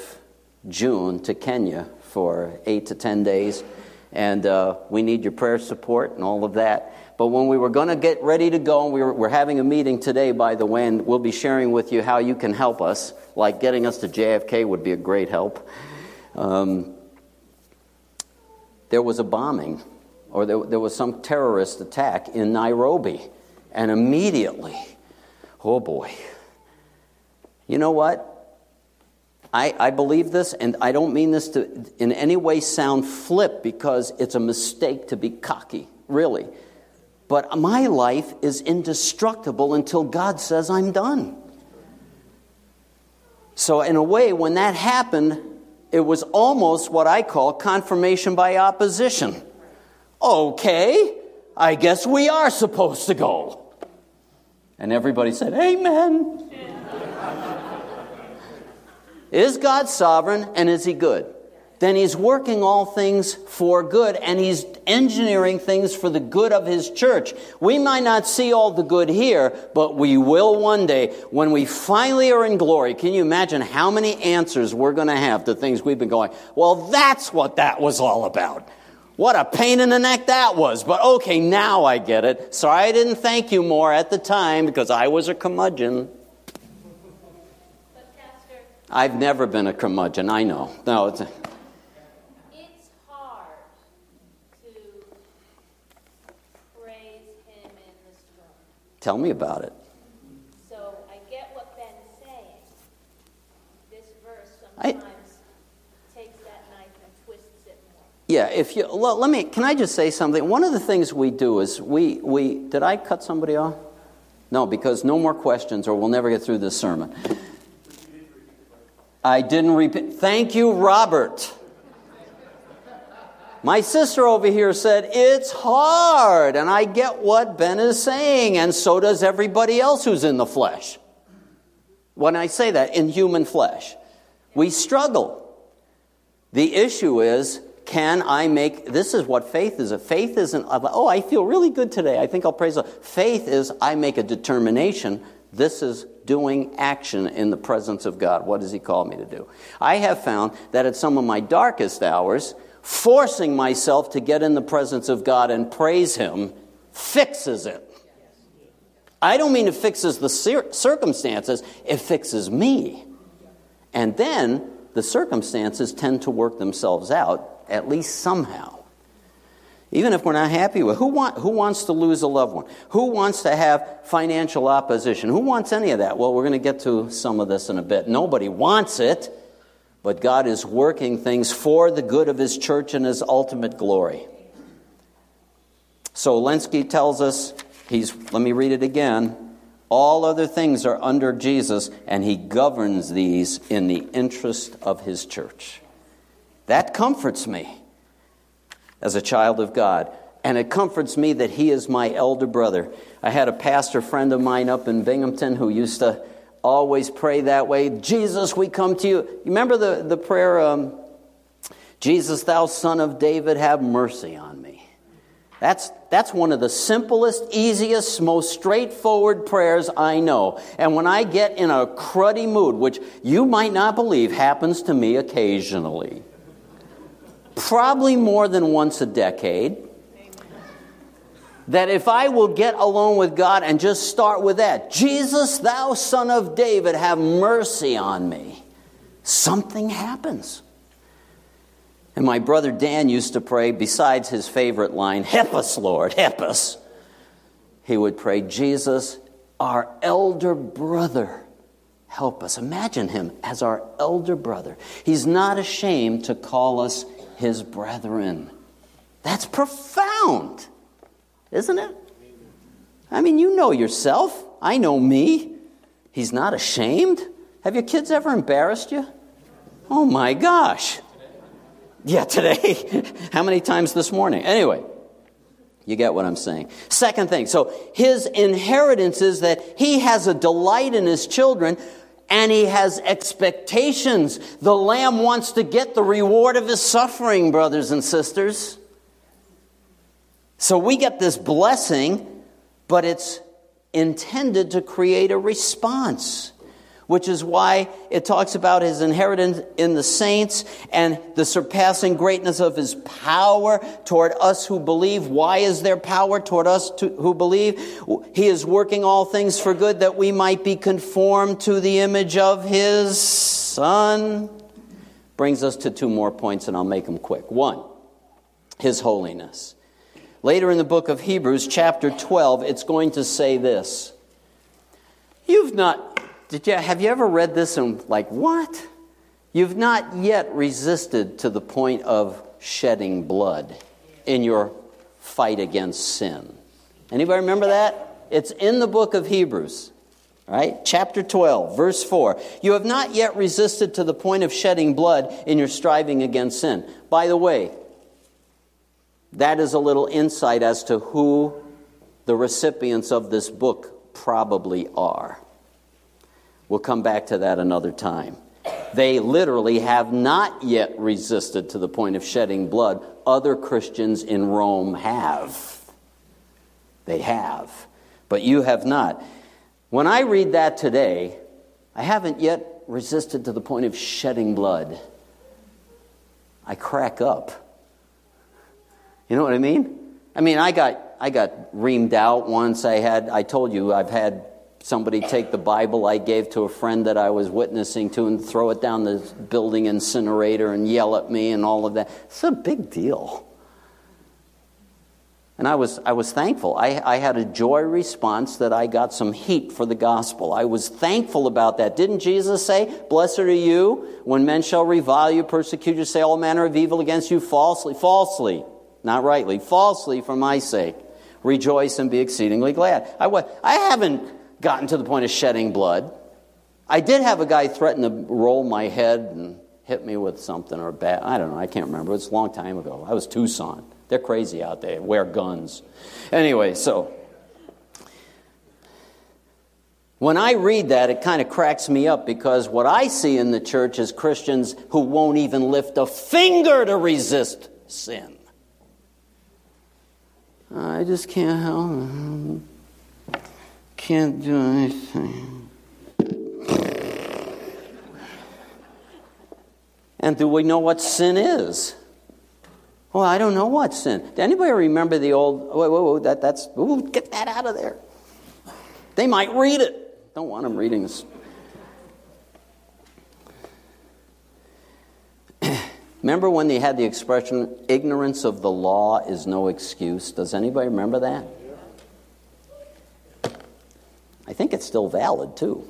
June to Kenya for eight to ten days. And uh, we need your prayer support and all of that. But when we were going to get ready to go, and we were, we're having a meeting today, by the way, and we'll be sharing with you how you can help us. Like getting us to JFK would be a great help. Um, there was a bombing, or there, there was some terrorist attack in Nairobi. And immediately, oh boy. You know what? I, I believe this, and I don't mean this to in any way sound flip because it's a mistake to be cocky, really. But my life is indestructible until God says I'm done. So, in a way, when that happened, it was almost what I call confirmation by opposition. Okay, I guess we are supposed to go. And everybody said, Amen. Is God sovereign and is He good? then he's working all things for good and he's engineering things for the good of his church. We might not see all the good here, but we will one day when we finally are in glory. Can you imagine how many answers we're going to have to things we've been going, well, that's what that was all about. What a pain in the neck that was. But okay, now I get it. Sorry I didn't thank you more at the time because I was a curmudgeon. I've never been a curmudgeon, I know. No, it's. A, it's hard to praise him in the storm. Tell me about it. So I get what Ben's saying. This verse sometimes I, takes that knife and twists it more. Yeah, if you well, let me can I just say something? One of the things we do is we we did I cut somebody off? No, because no more questions or we'll never get through this sermon. I didn't repeat. Thank you, Robert. My sister over here said, It's hard. And I get what Ben is saying, and so does everybody else who's in the flesh. When I say that, in human flesh, we struggle. The issue is, can I make this is what faith is. A faith isn't oh, I feel really good today. I think I'll praise the faith is I make a determination. This is doing action in the presence of God. What does He call me to do? I have found that at some of my darkest hours, forcing myself to get in the presence of God and praise Him fixes it. I don't mean it fixes the circumstances, it fixes me. And then the circumstances tend to work themselves out, at least somehow. Even if we're not happy with who want, who wants to lose a loved one? Who wants to have financial opposition? Who wants any of that? Well, we're going to get to some of this in a bit. Nobody wants it. But God is working things for the good of His church and His ultimate glory. So Lenski tells us, he's, let me read it again. All other things are under Jesus, and He governs these in the interest of His church. That comforts me as a child of God. And it comforts me that He is my elder brother. I had a pastor friend of mine up in Binghamton who used to always pray that way. Jesus, we come to you. You remember the, the prayer, um, Jesus, thou son of David, have mercy on me. That's, that's one of the simplest, easiest, most straightforward prayers I know. And when I get in a cruddy mood, which you might not believe happens to me occasionally, probably more than once a decade, that if I will get alone with God and just start with that, Jesus, thou son of David, have mercy on me, something happens. And my brother Dan used to pray, besides his favorite line, Help us, Lord, help us. He would pray, Jesus, our elder brother, help us. Imagine him as our elder brother. He's not ashamed to call us his brethren. That's profound, isn't it? I mean, you know yourself. I know me. He's not ashamed. Have your kids ever embarrassed you? Oh my gosh. Yeah, today. [LAUGHS] How many times this morning? Anyway, you get what I'm saying. Second thing. So his inheritance is that he has a delight in his children and he has expectations. The lamb wants to get the reward of his suffering, brothers and sisters. So we get this blessing, but it's intended to create a response which is why it talks about his inheritance in the saints and the surpassing greatness of his power toward us who believe. Why is there power toward us to, who believe? He is working all things for good that we might be conformed to the image of his son. Brings us to two more points, and I'll make them quick. One, his holiness. Later in the book of Hebrews, chapter 12, it's going to say this. You've not did you, have you ever read this and like, what? You've not yet resisted to the point of shedding blood in your fight against sin. Anybody remember that? It's in the book of Hebrews, right? Chapter 12, verse 4. You have not yet resisted to the point of shedding blood in your striving against sin. By the way, that is a little insight as to who the recipients of this book probably are. We'll come back to that another time. They literally have not yet resisted to the point of shedding blood. Other Christians in Rome have. They have. But you have not. When I read that today, I haven't yet resisted to the point of shedding blood. I crack up. You know what I mean? I mean, I got I got reamed out once. I had I told you I've had somebody take the Bible I gave to a friend that I was witnessing to and throw it down the building incinerator and yell at me and all of that. It's a big deal. And I was, I was thankful. I, I had a joy response that I got some heat for the gospel. I was thankful about that. Didn't Jesus say, Blessed are you when men shall revile you, persecute you, say all manner of evil against you falsely? Falsely, not rightly, falsely for my sake. Rejoice and be exceedingly glad. I, was, I haven't gotten to the point of shedding blood. I did have a guy threaten to roll my head and hit me with something or a bat. I don't know. I can't remember. It was a long time ago. I was Tucson. They're crazy out there. Wear guns. Anyway, so when I read that, it kind of cracks me up because what I see in the church is Christians who won't even lift a finger to resist sin. I just can't help can't do anything. And do we know what sin is? Well, I don't know what sin. Does anybody remember the old? Whoa, whoa, whoa! That, that's ooh, get that out of there. They might read it. Don't want them reading this. [CLEARS THROAT] remember when they had the expression "ignorance of the law is no excuse"? Does anybody remember that? I think it's still valid too.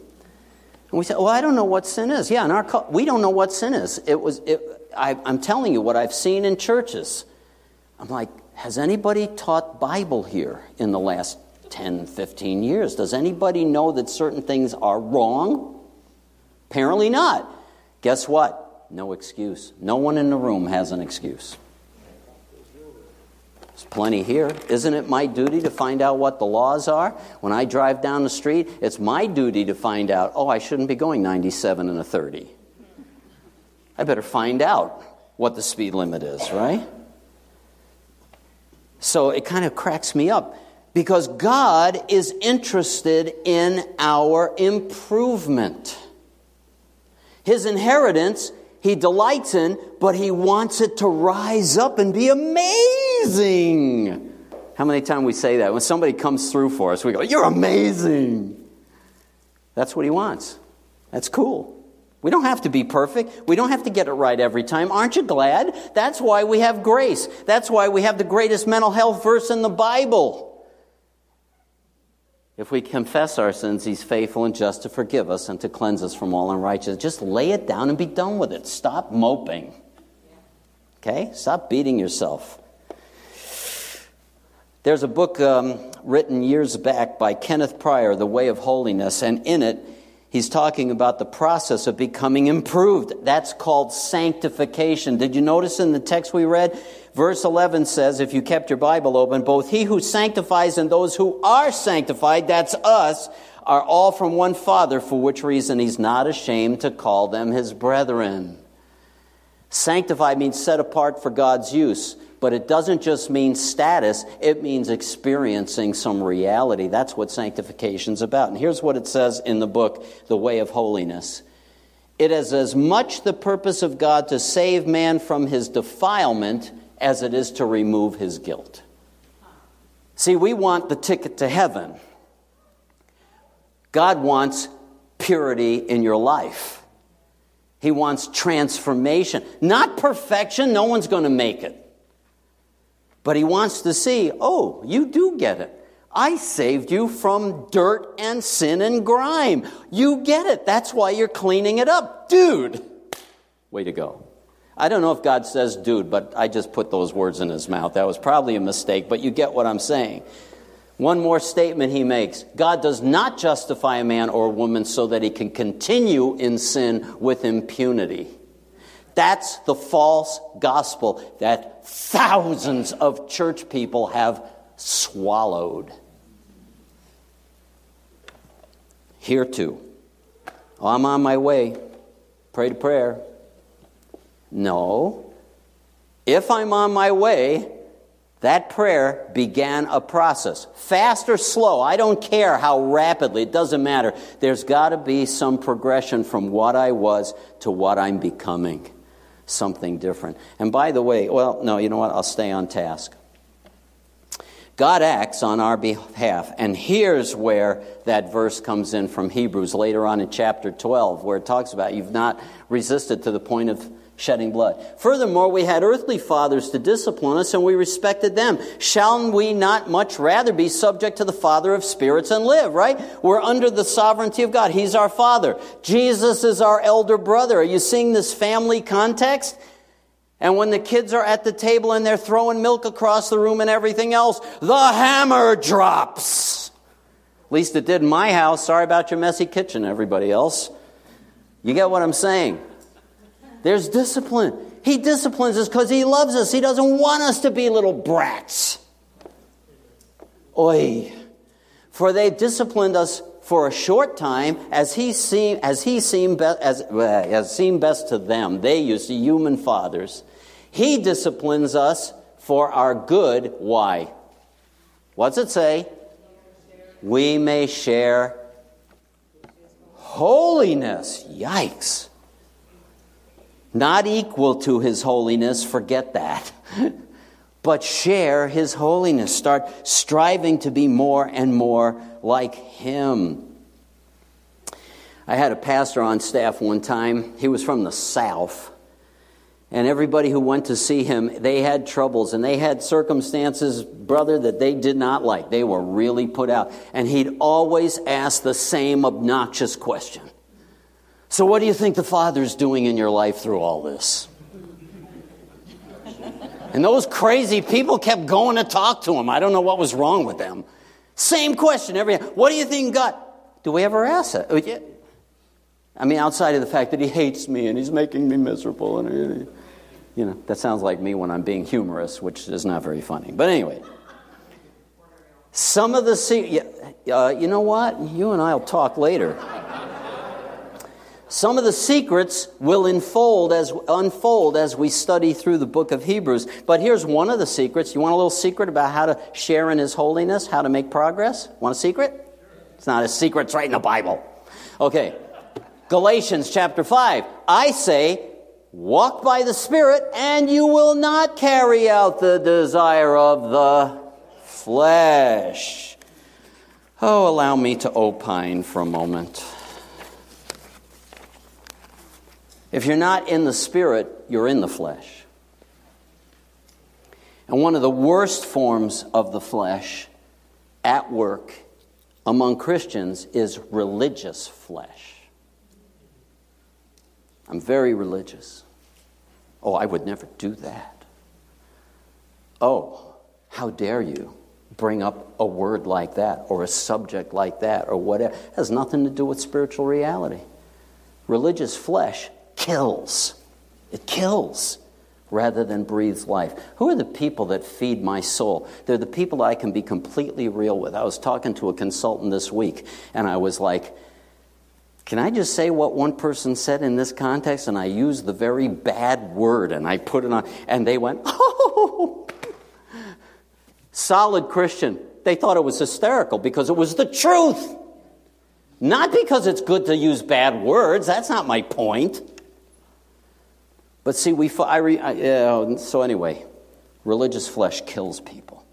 And we say, well, I don't know what sin is. Yeah, in our we don't know what sin is. It was. It, I, I'm telling you what I've seen in churches. I'm like, has anybody taught Bible here in the last 10, 15 years? Does anybody know that certain things are wrong? Apparently not. Guess what? No excuse. No one in the room has an excuse. There's plenty here. Isn't it my duty to find out what the laws are? When I drive down the street, it's my duty to find out, oh, I shouldn't be going 97 and a 30. I better find out what the speed limit is, right? So it kind of cracks me up because God is interested in our improvement. His inheritance he delights in, but he wants it to rise up and be amazing. How many times we say that? When somebody comes through for us, we go, You're amazing. That's what he wants. That's cool. We don't have to be perfect. We don't have to get it right every time. Aren't you glad? That's why we have grace. That's why we have the greatest mental health verse in the Bible. If we confess our sins, He's faithful and just to forgive us and to cleanse us from all unrighteousness. Just lay it down and be done with it. Stop moping. Okay? Stop beating yourself. There's a book um, written years back by Kenneth Prior, The Way of Holiness, and in it, he's talking about the process of becoming improved. That's called sanctification. Did you notice in the text we read? Verse 11 says, if you kept your Bible open, both he who sanctifies and those who are sanctified, that's us, are all from one Father, for which reason he's not ashamed to call them his brethren. Sanctified means set apart for God's use. But it doesn't just mean status, it means experiencing some reality. That's what sanctification's about. And here's what it says in the book, The Way of Holiness. It is as much the purpose of God to save man from his defilement as it is to remove his guilt. See, we want the ticket to heaven. God wants purity in your life. He wants transformation, not perfection. No one's going to make it. But he wants to see, oh, you do get it. I saved you from dirt and sin and grime. You get it. That's why you're cleaning it up. Dude, way to go. I don't know if God says dude, but I just put those words in his mouth. That was probably a mistake, but you get what I'm saying. One more statement he makes God does not justify a man or a woman so that he can continue in sin with impunity. That's the false gospel that thousands of church people have swallowed. Here too. I'm on my way. Pray to prayer. No. If I'm on my way, that prayer began a process. Fast or slow, I don't care how rapidly, it doesn't matter. There's got to be some progression from what I was to what I'm becoming something different. And by the way, well, no, you know what? I'll stay on task. God acts on our behalf. And here's where that verse comes in from Hebrews later on in chapter 12, where it talks about you've not resisted to the point of shedding blood. Furthermore, we had earthly fathers to discipline us, and we respected them. Shall we not much rather be subject to the Father of spirits and live, right? We're under the sovereignty of God. He's our Father. Jesus is our elder brother. Are you seeing this family context? And when the kids are at the table and they're throwing milk across the room and everything else, the hammer drops. At least it did in my house. Sorry about your messy kitchen, everybody else. You get what I'm saying? There's discipline. He disciplines us because he loves us. He doesn't want us to be little brats. Oi. For they disciplined us for a short time as he seemed, as he seemed, be, as, uh, as seemed best to them. They used to human fathers. He disciplines us for our good. Why? What's it say? We may share holiness. Yikes not equal to his holiness, forget that. [LAUGHS] but share his holiness. Start striving to be more and more like him. I had a pastor on staff one time. He was from the South. And everybody who went to see him, they had troubles and they had circumstances, brother, that they did not like. They were really put out. And he'd always ask the same obnoxious question so, what do you think the Father's doing in your life through all this? And those crazy people kept going to talk to him. I don't know what was wrong with them. Same question every What do you think God? Do we ever ask that? I mean, outside of the fact that he hates me and he's making me miserable, and you know, that sounds like me when I'm being humorous, which is not very funny. But anyway, some of the uh, you know what? You and I'll talk later. Some of the secrets will unfold as, unfold as we study through the book of Hebrews. But here's one of the secrets. You want a little secret about how to share in His holiness, how to make progress? Want a secret? It's not a secret, it's right in the Bible. Okay. Galatians chapter 5. I say, walk by the Spirit, and you will not carry out the desire of the flesh. Oh, allow me to opine for a moment. If you're not in the Spirit, you're in the flesh. And one of the worst forms of the flesh at work among Christians is religious flesh. I'm very religious. Oh, I would never do that. Oh, how dare you bring up a word like that or a subject like that or whatever? It has nothing to do with spiritual reality. Religious flesh kills. It kills rather than breathes life. Who are the people that feed my soul? They're the people I can be completely real with. I was talking to a consultant this week, and I was like, can I just say what one person said in this context? And I used the very bad word and I put it on, and they went, oh, solid Christian. They thought it was hysterical because it was the truth. Not because it's good to use bad words. That's not my point. But see, we, I, I, uh, so anyway, religious flesh kills people.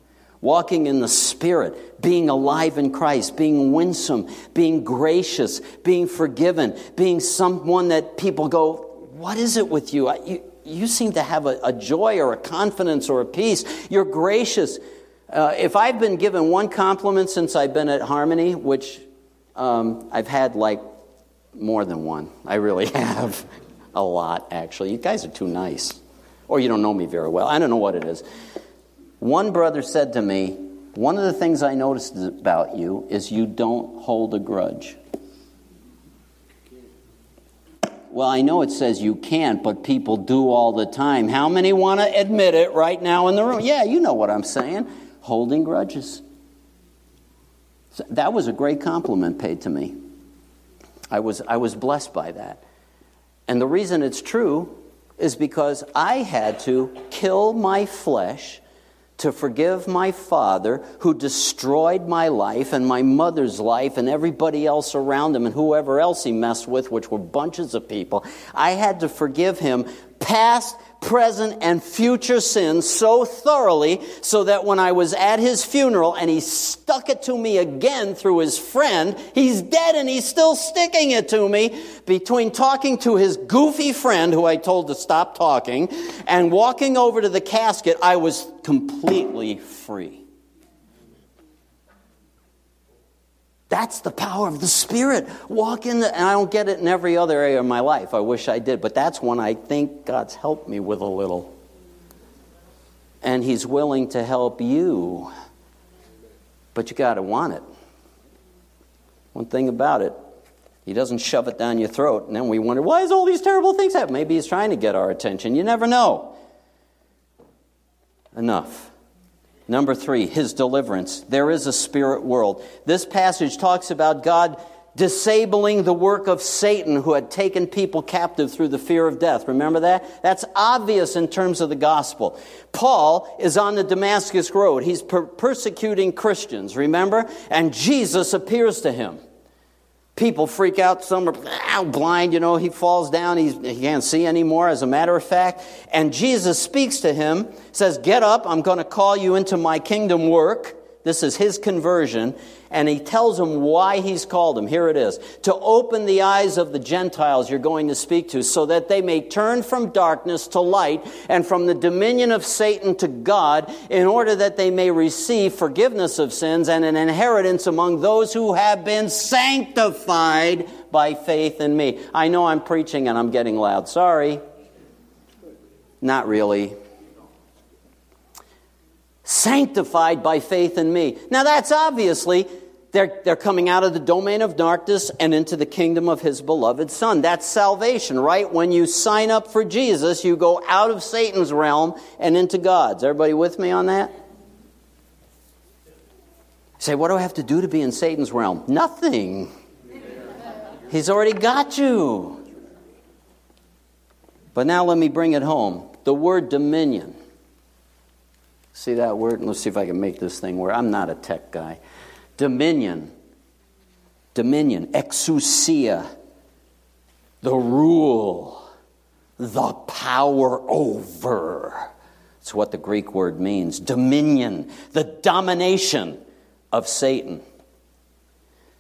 Walking in the Spirit, being alive in Christ, being winsome, being gracious, being forgiven, being someone that people go, What is it with you? You, you seem to have a, a joy or a confidence or a peace. You're gracious. Uh, if I've been given one compliment since I've been at Harmony, which um, I've had like more than one, I really [LAUGHS] have. A lot, actually. You guys are too nice. Or you don't know me very well. I don't know what it is. One brother said to me, One of the things I noticed about you is you don't hold a grudge. Well, I know it says you can't, but people do all the time. How many want to admit it right now in the room? Yeah, you know what I'm saying. Holding grudges. That was a great compliment paid to me. I was, I was blessed by that. And the reason it's true is because I had to kill my flesh to forgive my father who destroyed my life and my mother's life and everybody else around him and whoever else he messed with, which were bunches of people. I had to forgive him past, present, and future sins so thoroughly so that when I was at his funeral and he stuck it to me again through his friend, he's dead and he's still sticking it to me between talking to his goofy friend who I told to stop talking and walking over to the casket, I was completely free. That's the power of the Spirit. Walk in the, and I don't get it in every other area of my life. I wish I did, but that's one I think God's helped me with a little. And He's willing to help you. But you got to want it. One thing about it, He doesn't shove it down your throat, and then we wonder, why is all these terrible things happening? Maybe He's trying to get our attention. You never know. Enough. Number three, his deliverance. There is a spirit world. This passage talks about God disabling the work of Satan who had taken people captive through the fear of death. Remember that? That's obvious in terms of the gospel. Paul is on the Damascus Road. He's per- persecuting Christians, remember? And Jesus appears to him. People freak out. Some are blind, you know. He falls down. He can't see anymore, as a matter of fact. And Jesus speaks to him, says, Get up. I'm going to call you into my kingdom work. This is his conversion. And he tells him why he's called him. Here it is to open the eyes of the Gentiles you're going to speak to, so that they may turn from darkness to light and from the dominion of Satan to God, in order that they may receive forgiveness of sins and an inheritance among those who have been sanctified by faith in me. I know I'm preaching and I'm getting loud. Sorry. Not really sanctified by faith in me. Now, that's obviously, they're, they're coming out of the domain of darkness and into the kingdom of his beloved Son. That's salvation, right? When you sign up for Jesus, you go out of Satan's realm and into God's. Everybody with me on that? say, what do I have to do to be in Satan's realm? Nothing. He's already got you. But now let me bring it home. The word dominion. See that word? Let's see if I can make this thing work. I'm not a tech guy. Dominion. Dominion. Exousia. The rule. The power over. That's what the Greek word means. Dominion. The domination of Satan.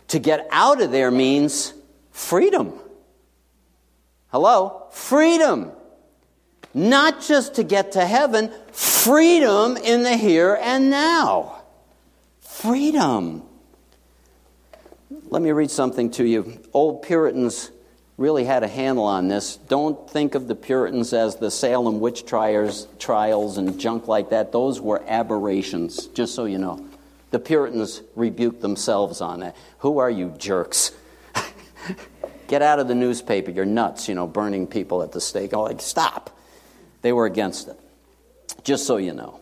To get out of there means freedom. Hello? Freedom. Not just to get to heaven, freedom in the here and now. Freedom. Let me read something to you. Old Puritans really had a handle on this. Don't think of the Puritans as the Salem witch trials, trials and junk like that. Those were aberrations, just so you know. The Puritans rebuked themselves on that. Who are you, jerks? [LAUGHS] Get out of the newspaper. You're nuts, you know, burning people at the stake. Oh, like, stop. They were against it. Just so you know.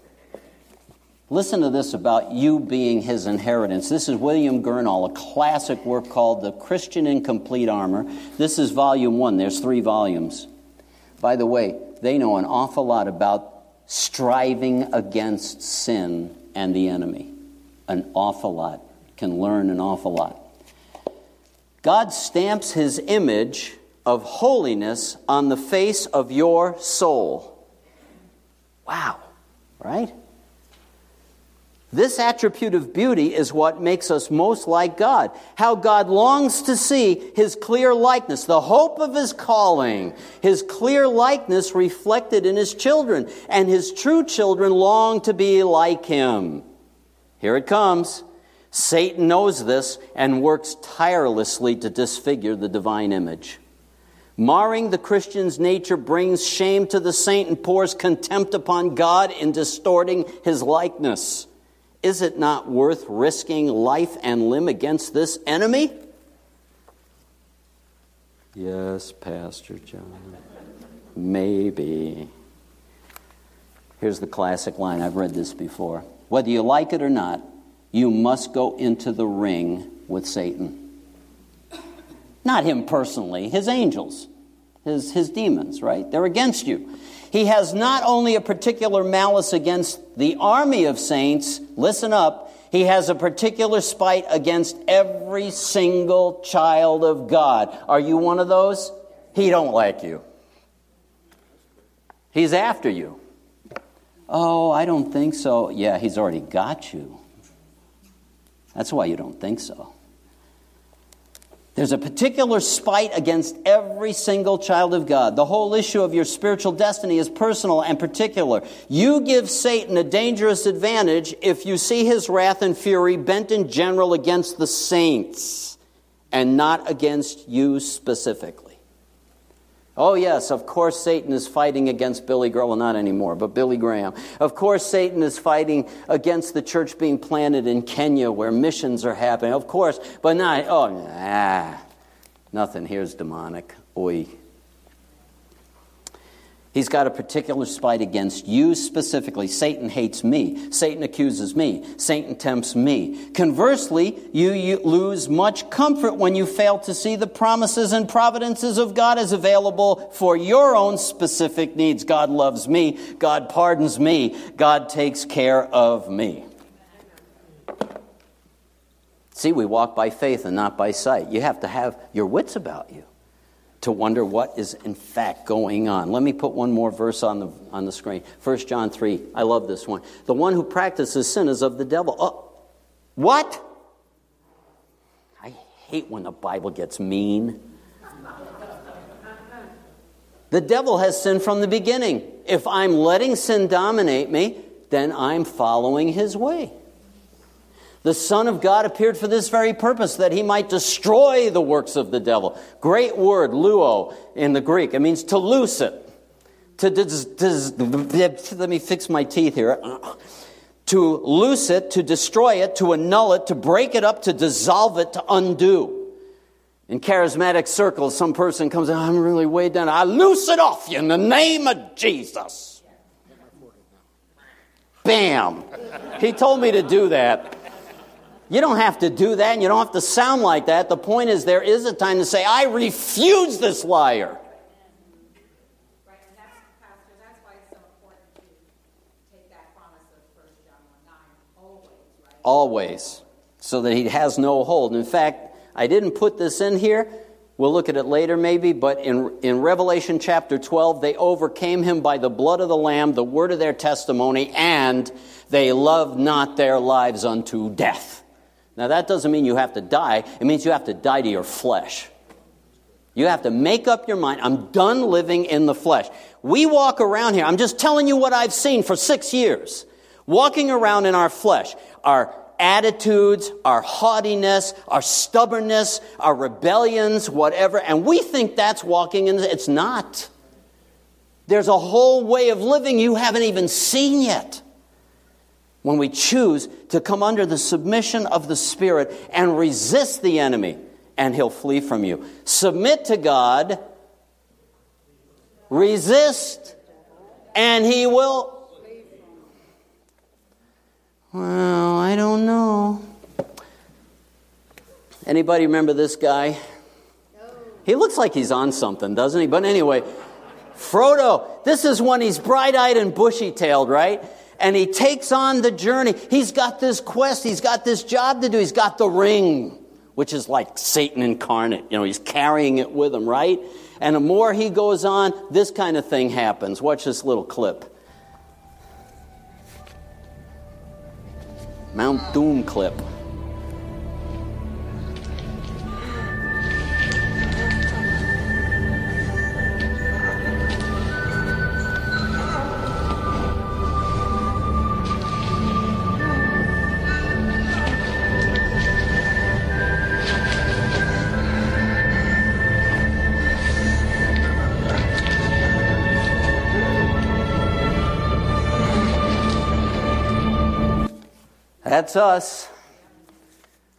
Listen to this about you being his inheritance. This is William Gurnall, a classic work called The Christian in Complete Armor. This is volume one, there's three volumes. By the way, they know an awful lot about striving against sin and the enemy. An awful lot. Can learn an awful lot. God stamps his image of holiness on the face of your soul. Wow, right? This attribute of beauty is what makes us most like God. How God longs to see His clear likeness, the hope of His calling, His clear likeness reflected in His children. And His true children long to be like Him. Here it comes. Satan knows this and works tirelessly to disfigure the divine image. Marring the Christian's nature brings shame to the saint and pours contempt upon God in distorting his likeness. Is it not worth risking life and limb against this enemy? Yes, Pastor John. Maybe. Here's the classic line. I've read this before. Whether you like it or not, you must go into the ring with Satan. Not him personally, his angels, his, his demons, right? They're against you. He has not only a particular malice against the army of saints, listen up, he has a particular spite against every single child of God. Are you one of those? He don't like you. He's after you. Oh, I don't think so. Yeah, he's already got you. That's why you don't think so. There's a particular spite against every single child of God. The whole issue of your spiritual destiny is personal and particular. You give Satan a dangerous advantage if you see his wrath and fury bent in general against the saints and not against you specifically. Oh, yes, of course Satan is fighting against Billy Graham. Well, not anymore, but Billy Graham. Of course Satan is fighting against the church being planted in Kenya where missions are happening. Of course, but not, oh, nah, nothing here's demonic. Oi. He's got a particular spite against you specifically. Satan hates me. Satan accuses me. Satan tempts me. Conversely, you, lose much comfort when you fail to see the promises and providences of God as available for your own specific needs. God loves me. God pardons me. God takes care of me. See, we walk by faith and not by sight. You have to have your wits about you to wonder what is in fact going on. Let me put one more verse on the, on the screen. 1 John 3. I love this one. The one who practices sin is of the devil. Oh, what? I hate when the Bible gets mean. The devil has sinned from the beginning. If I'm letting sin dominate me, then I'm following his way. The Son of God appeared for this very purpose, that he might destroy the works of the devil. Great word, luo, in the Greek. It means to loose it. To dis, dis, let me fix my teeth here. To loose it, to destroy it, to annul it, to break it up, to dissolve it, to undo. In charismatic circles, some person comes I'm really way down. I loose it off you in the name of Jesus. Bam. He told me to do that. You don't have to do that and you don't have to sound like that. The point is, there is a time to say, I refuse this liar. Right, and that's, Pastor, that's why it's so important to take that promise of 1 John 1 9 always. Always. So that he has no hold. In fact, I didn't put this in here. We'll look at it later, maybe, but in, in Revelation chapter 12, they overcame him by the blood of the Lamb, the word of their testimony, and they loved not their lives unto death. Now, that doesn't mean you have to die, it means you have to die to your flesh. You have to make up your mind. I'm done living in the flesh. We walk around here. I'm just telling you what I've seen for six years. Walking around in our flesh. Our attitudes, our haughtiness, our stubbornness, our rebellions, whatever. And we think that's walking in. It's not. There's a whole way of living you haven't even seen yet. When we choose to come under the submission of the Spirit and resist the enemy and he'll flee from you. Submit to God, resist, and he will. Well, I don't know. Anybody remember this guy? He looks like he's on something, doesn't he? But anyway, Frodo, this is when he's bright eyed and bushy tailed, right? And he takes on the journey. He's got this quest, he's got this job to do, he's got the ring which is like Satan incarnate. You know, he's carrying it with him, right? And the more he goes on, this kind of thing happens. Watch this little clip. Mount Doom clip. That's us.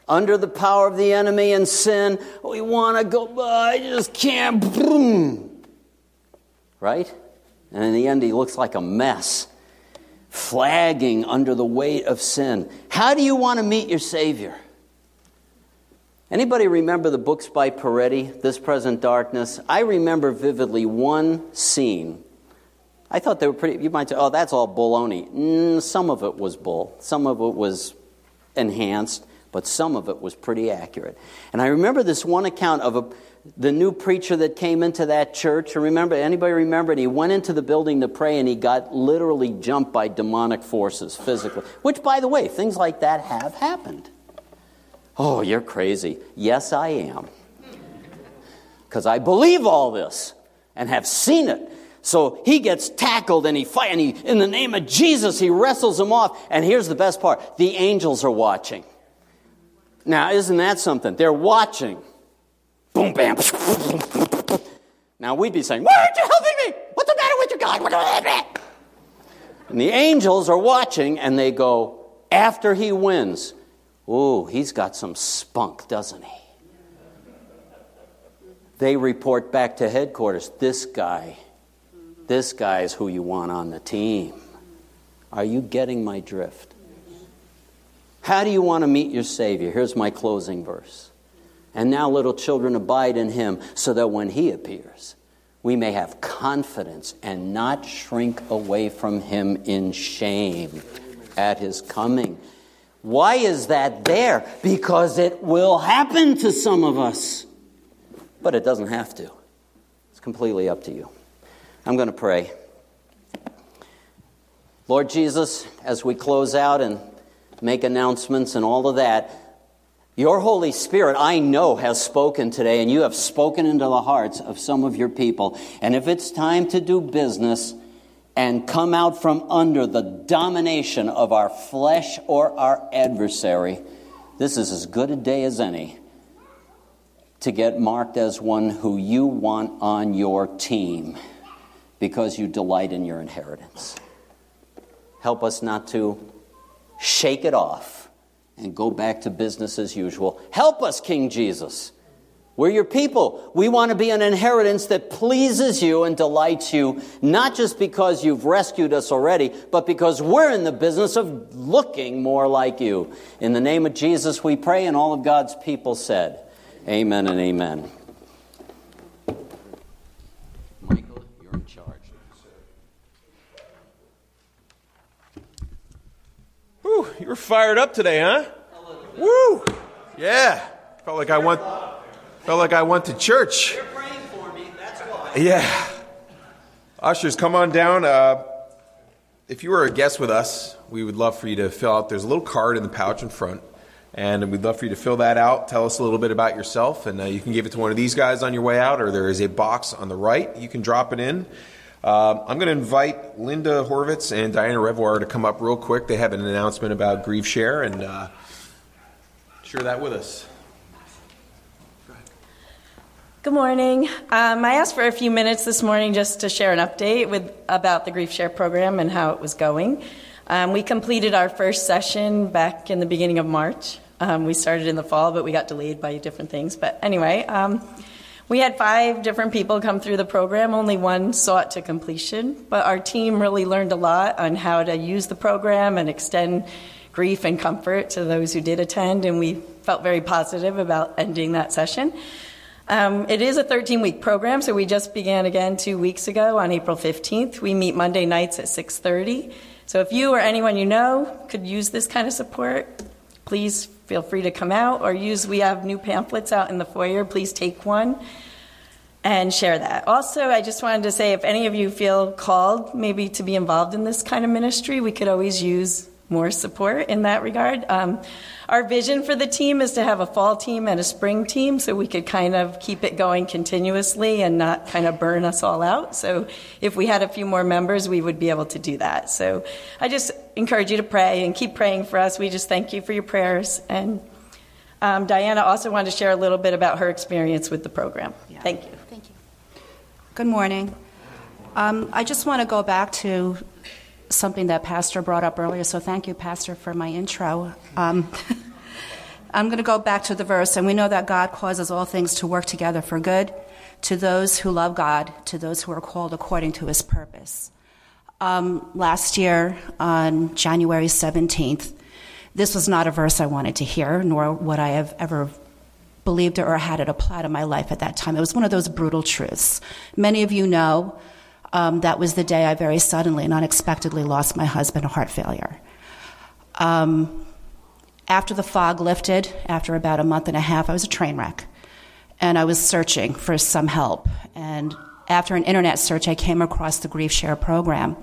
Under the power of the enemy and sin, we want to go, but I just can't. Boom. Right? And in the end, he looks like a mess, flagging under the weight of sin. How do you want to meet your Savior? Anybody remember the books by Peretti, This Present Darkness? I remember vividly one scene I thought they were pretty, you might say, oh, that's all baloney. Mm, some of it was bull, some of it was enhanced, but some of it was pretty accurate. And I remember this one account of a, the new preacher that came into that church. Remember, anybody remember? And he went into the building to pray and he got literally jumped by demonic forces physically. Which, by the way, things like that have happened. Oh, you're crazy. Yes, I am. Because I believe all this and have seen it. So he gets tackled and he fight and he, in the name of Jesus, he wrestles him off. And here's the best part. The angels are watching. Now, isn't that something? They're watching. Boom, bam. Now we'd be saying, why aren't you helping me? What's the matter with you God? And the angels are watching and they go, after he wins, ooh, he's got some spunk, doesn't he? They report back to headquarters, this guy this guy's who you want on the team. Are you getting my drift? How do you want to meet your Savior? Here's my closing verse. And now, little children, abide in him, so that when he appears, we may have confidence and not shrink away from him in shame at his coming. Why is that there? Because it will happen to some of us. But it doesn't have to. It's completely up to you. I'm going to pray. Lord Jesus, as we close out and make announcements and all of that, your Holy Spirit, I know, has spoken today, and you have spoken into the hearts of some of your people. And if it's time to do business and come out from under the domination of our flesh or our adversary, this is as good a day as any to get marked as one who you want on your team because you delight in your inheritance. Help us not to shake it off and go back to business as usual. Help us, King Jesus. We're your people. We want to be an inheritance that pleases you and delights you, not just because you've rescued us already, but because we're in the business of looking more like you. In the name of Jesus, we pray, and all of God's people said, Amen and amen. You were fired up today, huh? Woo! Yeah. Felt like I went felt like I went to church. You're praying for me, that's why. Yeah. Ushers, come on down. Uh, if you were a guest with us, we would love for you to fill out. There's a little card in the pouch in front. And we'd love for you to fill that out. Tell us a little bit about yourself, and uh, you can give it to one of these guys on your way out, or there is a box on the right. You can drop it in. Um, I'm going to invite Linda Horvitz and Diana Revoir to come up real quick. They have an announcement about Grief Share, and uh, share that with us. Good morning. Um, I asked for a few minutes this morning just to share an update with about the Grief Share program and how it was going. Um, we completed our first session back in the beginning of March. Um, we started in the fall, but we got delayed by different things. But anyway, um, we had five different people come through the program. Only one saw it to completion, but our team really learned a lot on how to use the program and extend grief and comfort to those who did attend, and we felt very positive about ending that session. Um, it is a 13 week program, so we just began again two weeks ago on April 15th. We meet Monday nights at 6:30. So if you or anyone you know could use this kind of support, please feel free to come out or use. We have new pamphlets out in the foyer. Please take one and share that. Also, I just wanted to say if any of you feel called maybe to be involved in this kind of ministry, we could always use more support in that regard. Um, our vision for the team is to have a fall team and a spring team so we could kind of keep it going continuously and not kind of burn us all out. So if we had a few more members, we would be able to do that. So I just encourage you to pray and keep praying for us. We just thank you for your prayers. And um, Diana also wanted to share a little bit about her experience with the program. Yeah. Thank you. Thank you. Good morning. Um, I just want to go back to something that Pastor brought up earlier, so thank you, Pastor, for my intro. Um, [LAUGHS] I'm going to go back to the verse, and we know that God causes all things to work together for good to those who love God, to those who are called according to his purpose. Um, last year, on January 17th, this was not a verse I wanted to hear, nor would I have ever believed it or had it applied to my life at that time. It was one of those brutal truths. Many of you know um, that was the day I very suddenly and unexpectedly lost my husband to heart failure. Um, after the fog lifted, after about a month and a half, I was a train wreck. And I was searching for some help. And after an internet search, I came across the Grief Share program.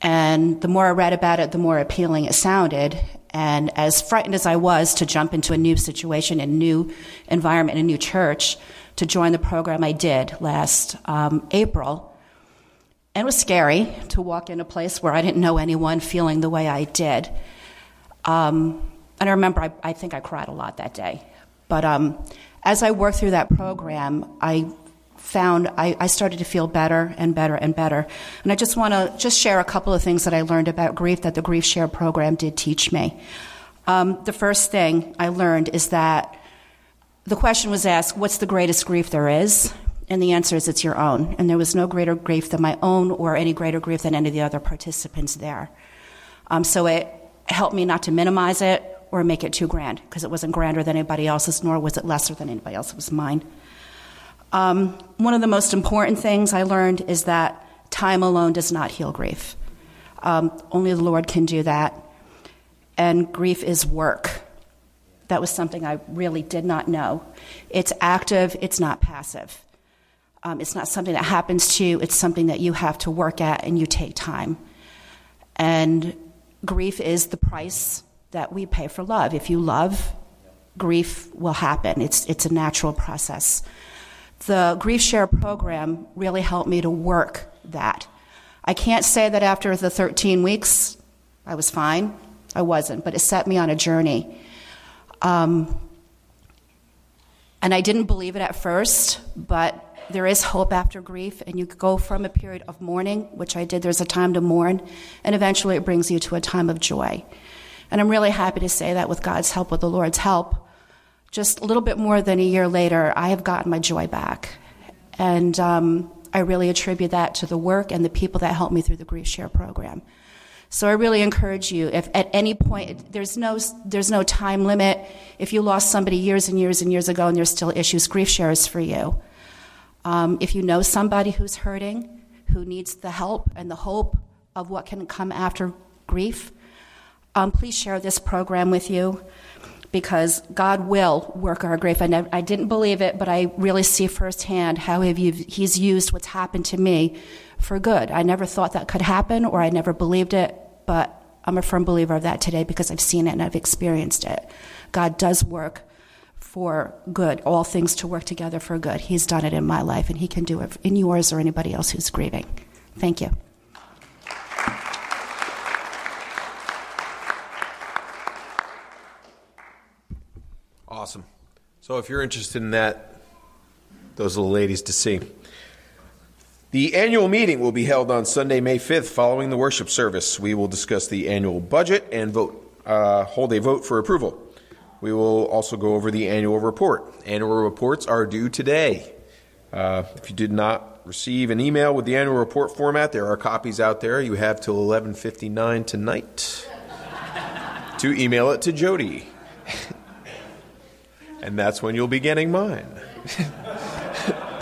And the more I read about it, the more appealing it sounded. And as frightened as I was to jump into a new situation, a new environment, a new church, to join the program, I did last um, April. And it was scary to walk in a place where I didn't know anyone feeling the way I did. Um, and I remember, I, I, think I cried a lot that day. But um, as I worked through that program, I found I, I, started to feel better and better and better. And I just want to just share a couple of things that I learned about grief that the Grief Share program did teach me. Um, the first thing I learned is that the question was asked, What's the greatest grief there is? And the answer is it's your own. And there was no greater grief than my own or any greater grief than any of the other participants there. Um, so it helped me not to minimize it or make it too grand because it wasn't grander than anybody else's, nor was it lesser than anybody else's. It was mine. Um, one of the most important things I learned is that time alone does not heal grief. Um, only the Lord can do that. And grief is work. That was something I really did not know. It's active, it's not passive. Um, it's not something that happens to you, it's something that you have to work at and you take time. And grief is the price that we pay for love. If you love, grief will happen. It's, it's a natural process. The Grief Share program really helped me to work that. I can't say that after the 13 weeks I was fine. I wasn't, but it set me on a journey. Um, and I didn't believe it at first, but there is hope after grief, and you go from a period of mourning, which I did, there's a time to mourn, and eventually it brings you to a time of joy. And I'm really happy to say that with God's help, with the Lord's help, just a little bit more than a year later, I have gotten my joy back. And um, I really attribute that to the work and the people that helped me through the Grief Share program. So I really encourage you, if at any point, there's no, there's no time limit. If you lost somebody years and years and years ago and there's still issues, Grief Share is for you. Um, if you know somebody who's hurting, who needs the help and the hope of what can come after grief, um, please share this program with you because God will work our grief. I, never, I didn't believe it, but I really see firsthand how He's used what's happened to me for good. I never thought that could happen or I never believed it, but I'm a firm believer of that today because I've seen it and I've experienced it. God does work for good, all things to work together for good. He's done it in my life, and He can do it in yours or anybody else who's grieving. Thank you. Awesome. So if you're interested in that, those little ladies to see. The annual meeting will be held on Sunday, May 5th, following the worship service. We will discuss the annual budget and vote, uh, hold a vote for approval. We will also go over the annual report. Annual reports are due today. Uh, if you did not receive an email with the annual report format, there are copies out there. You have till 11:59 tonight [LAUGHS] to email it to Jody. [LAUGHS] and that's when you'll be getting mine. [LAUGHS]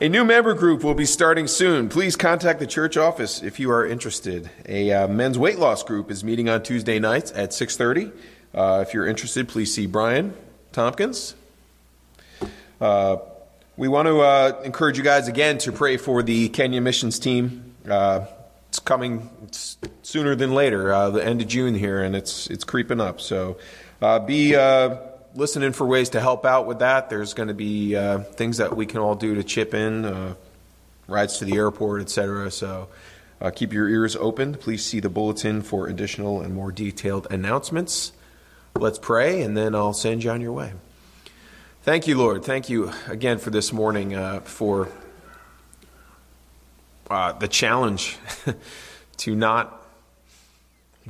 A new member group will be starting soon. Please contact the church office if you are interested. A uh, men's weight loss group is meeting on Tuesday nights at 6:30. Uh, if you're interested, please see Brian Tompkins. Uh, we want to uh, encourage you guys again to pray for the Kenya missions team. Uh, it's coming sooner than later, uh, the end of June here, and it's it's creeping up. So be listening for ways to help out with that. There's going to be uh, things that we can all do to chip in, uh, rides to the airport, etc. So uh, keep your ears open. Please see the bulletin for additional and more detailed announcements. Let's pray, and then I'll send you on your way. Thank you, Lord. Thank you again for this morning, uh, for uh, the challenge [LAUGHS] to not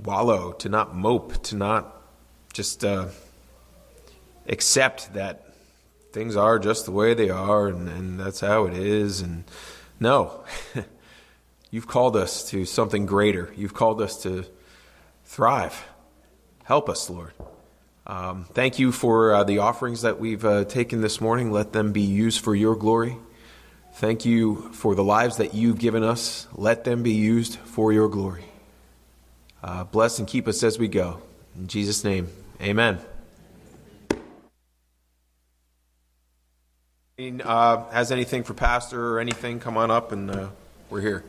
wallow, to not mope, to not just uh, accept that things are just the way they are and, and that's how it is. And no, [LAUGHS] you've called us to something greater. You've called us to thrive. Help us, Lord. Um, thank you for uh, the offerings that we've uh, taken this morning. Let them be used for your glory. Thank you for the lives that you've given us. Let them be used for your glory. Uh, bless and keep us as we go. In Jesus' name, amen. uh, has anything for pastor or anything, come on up and uh, we're here.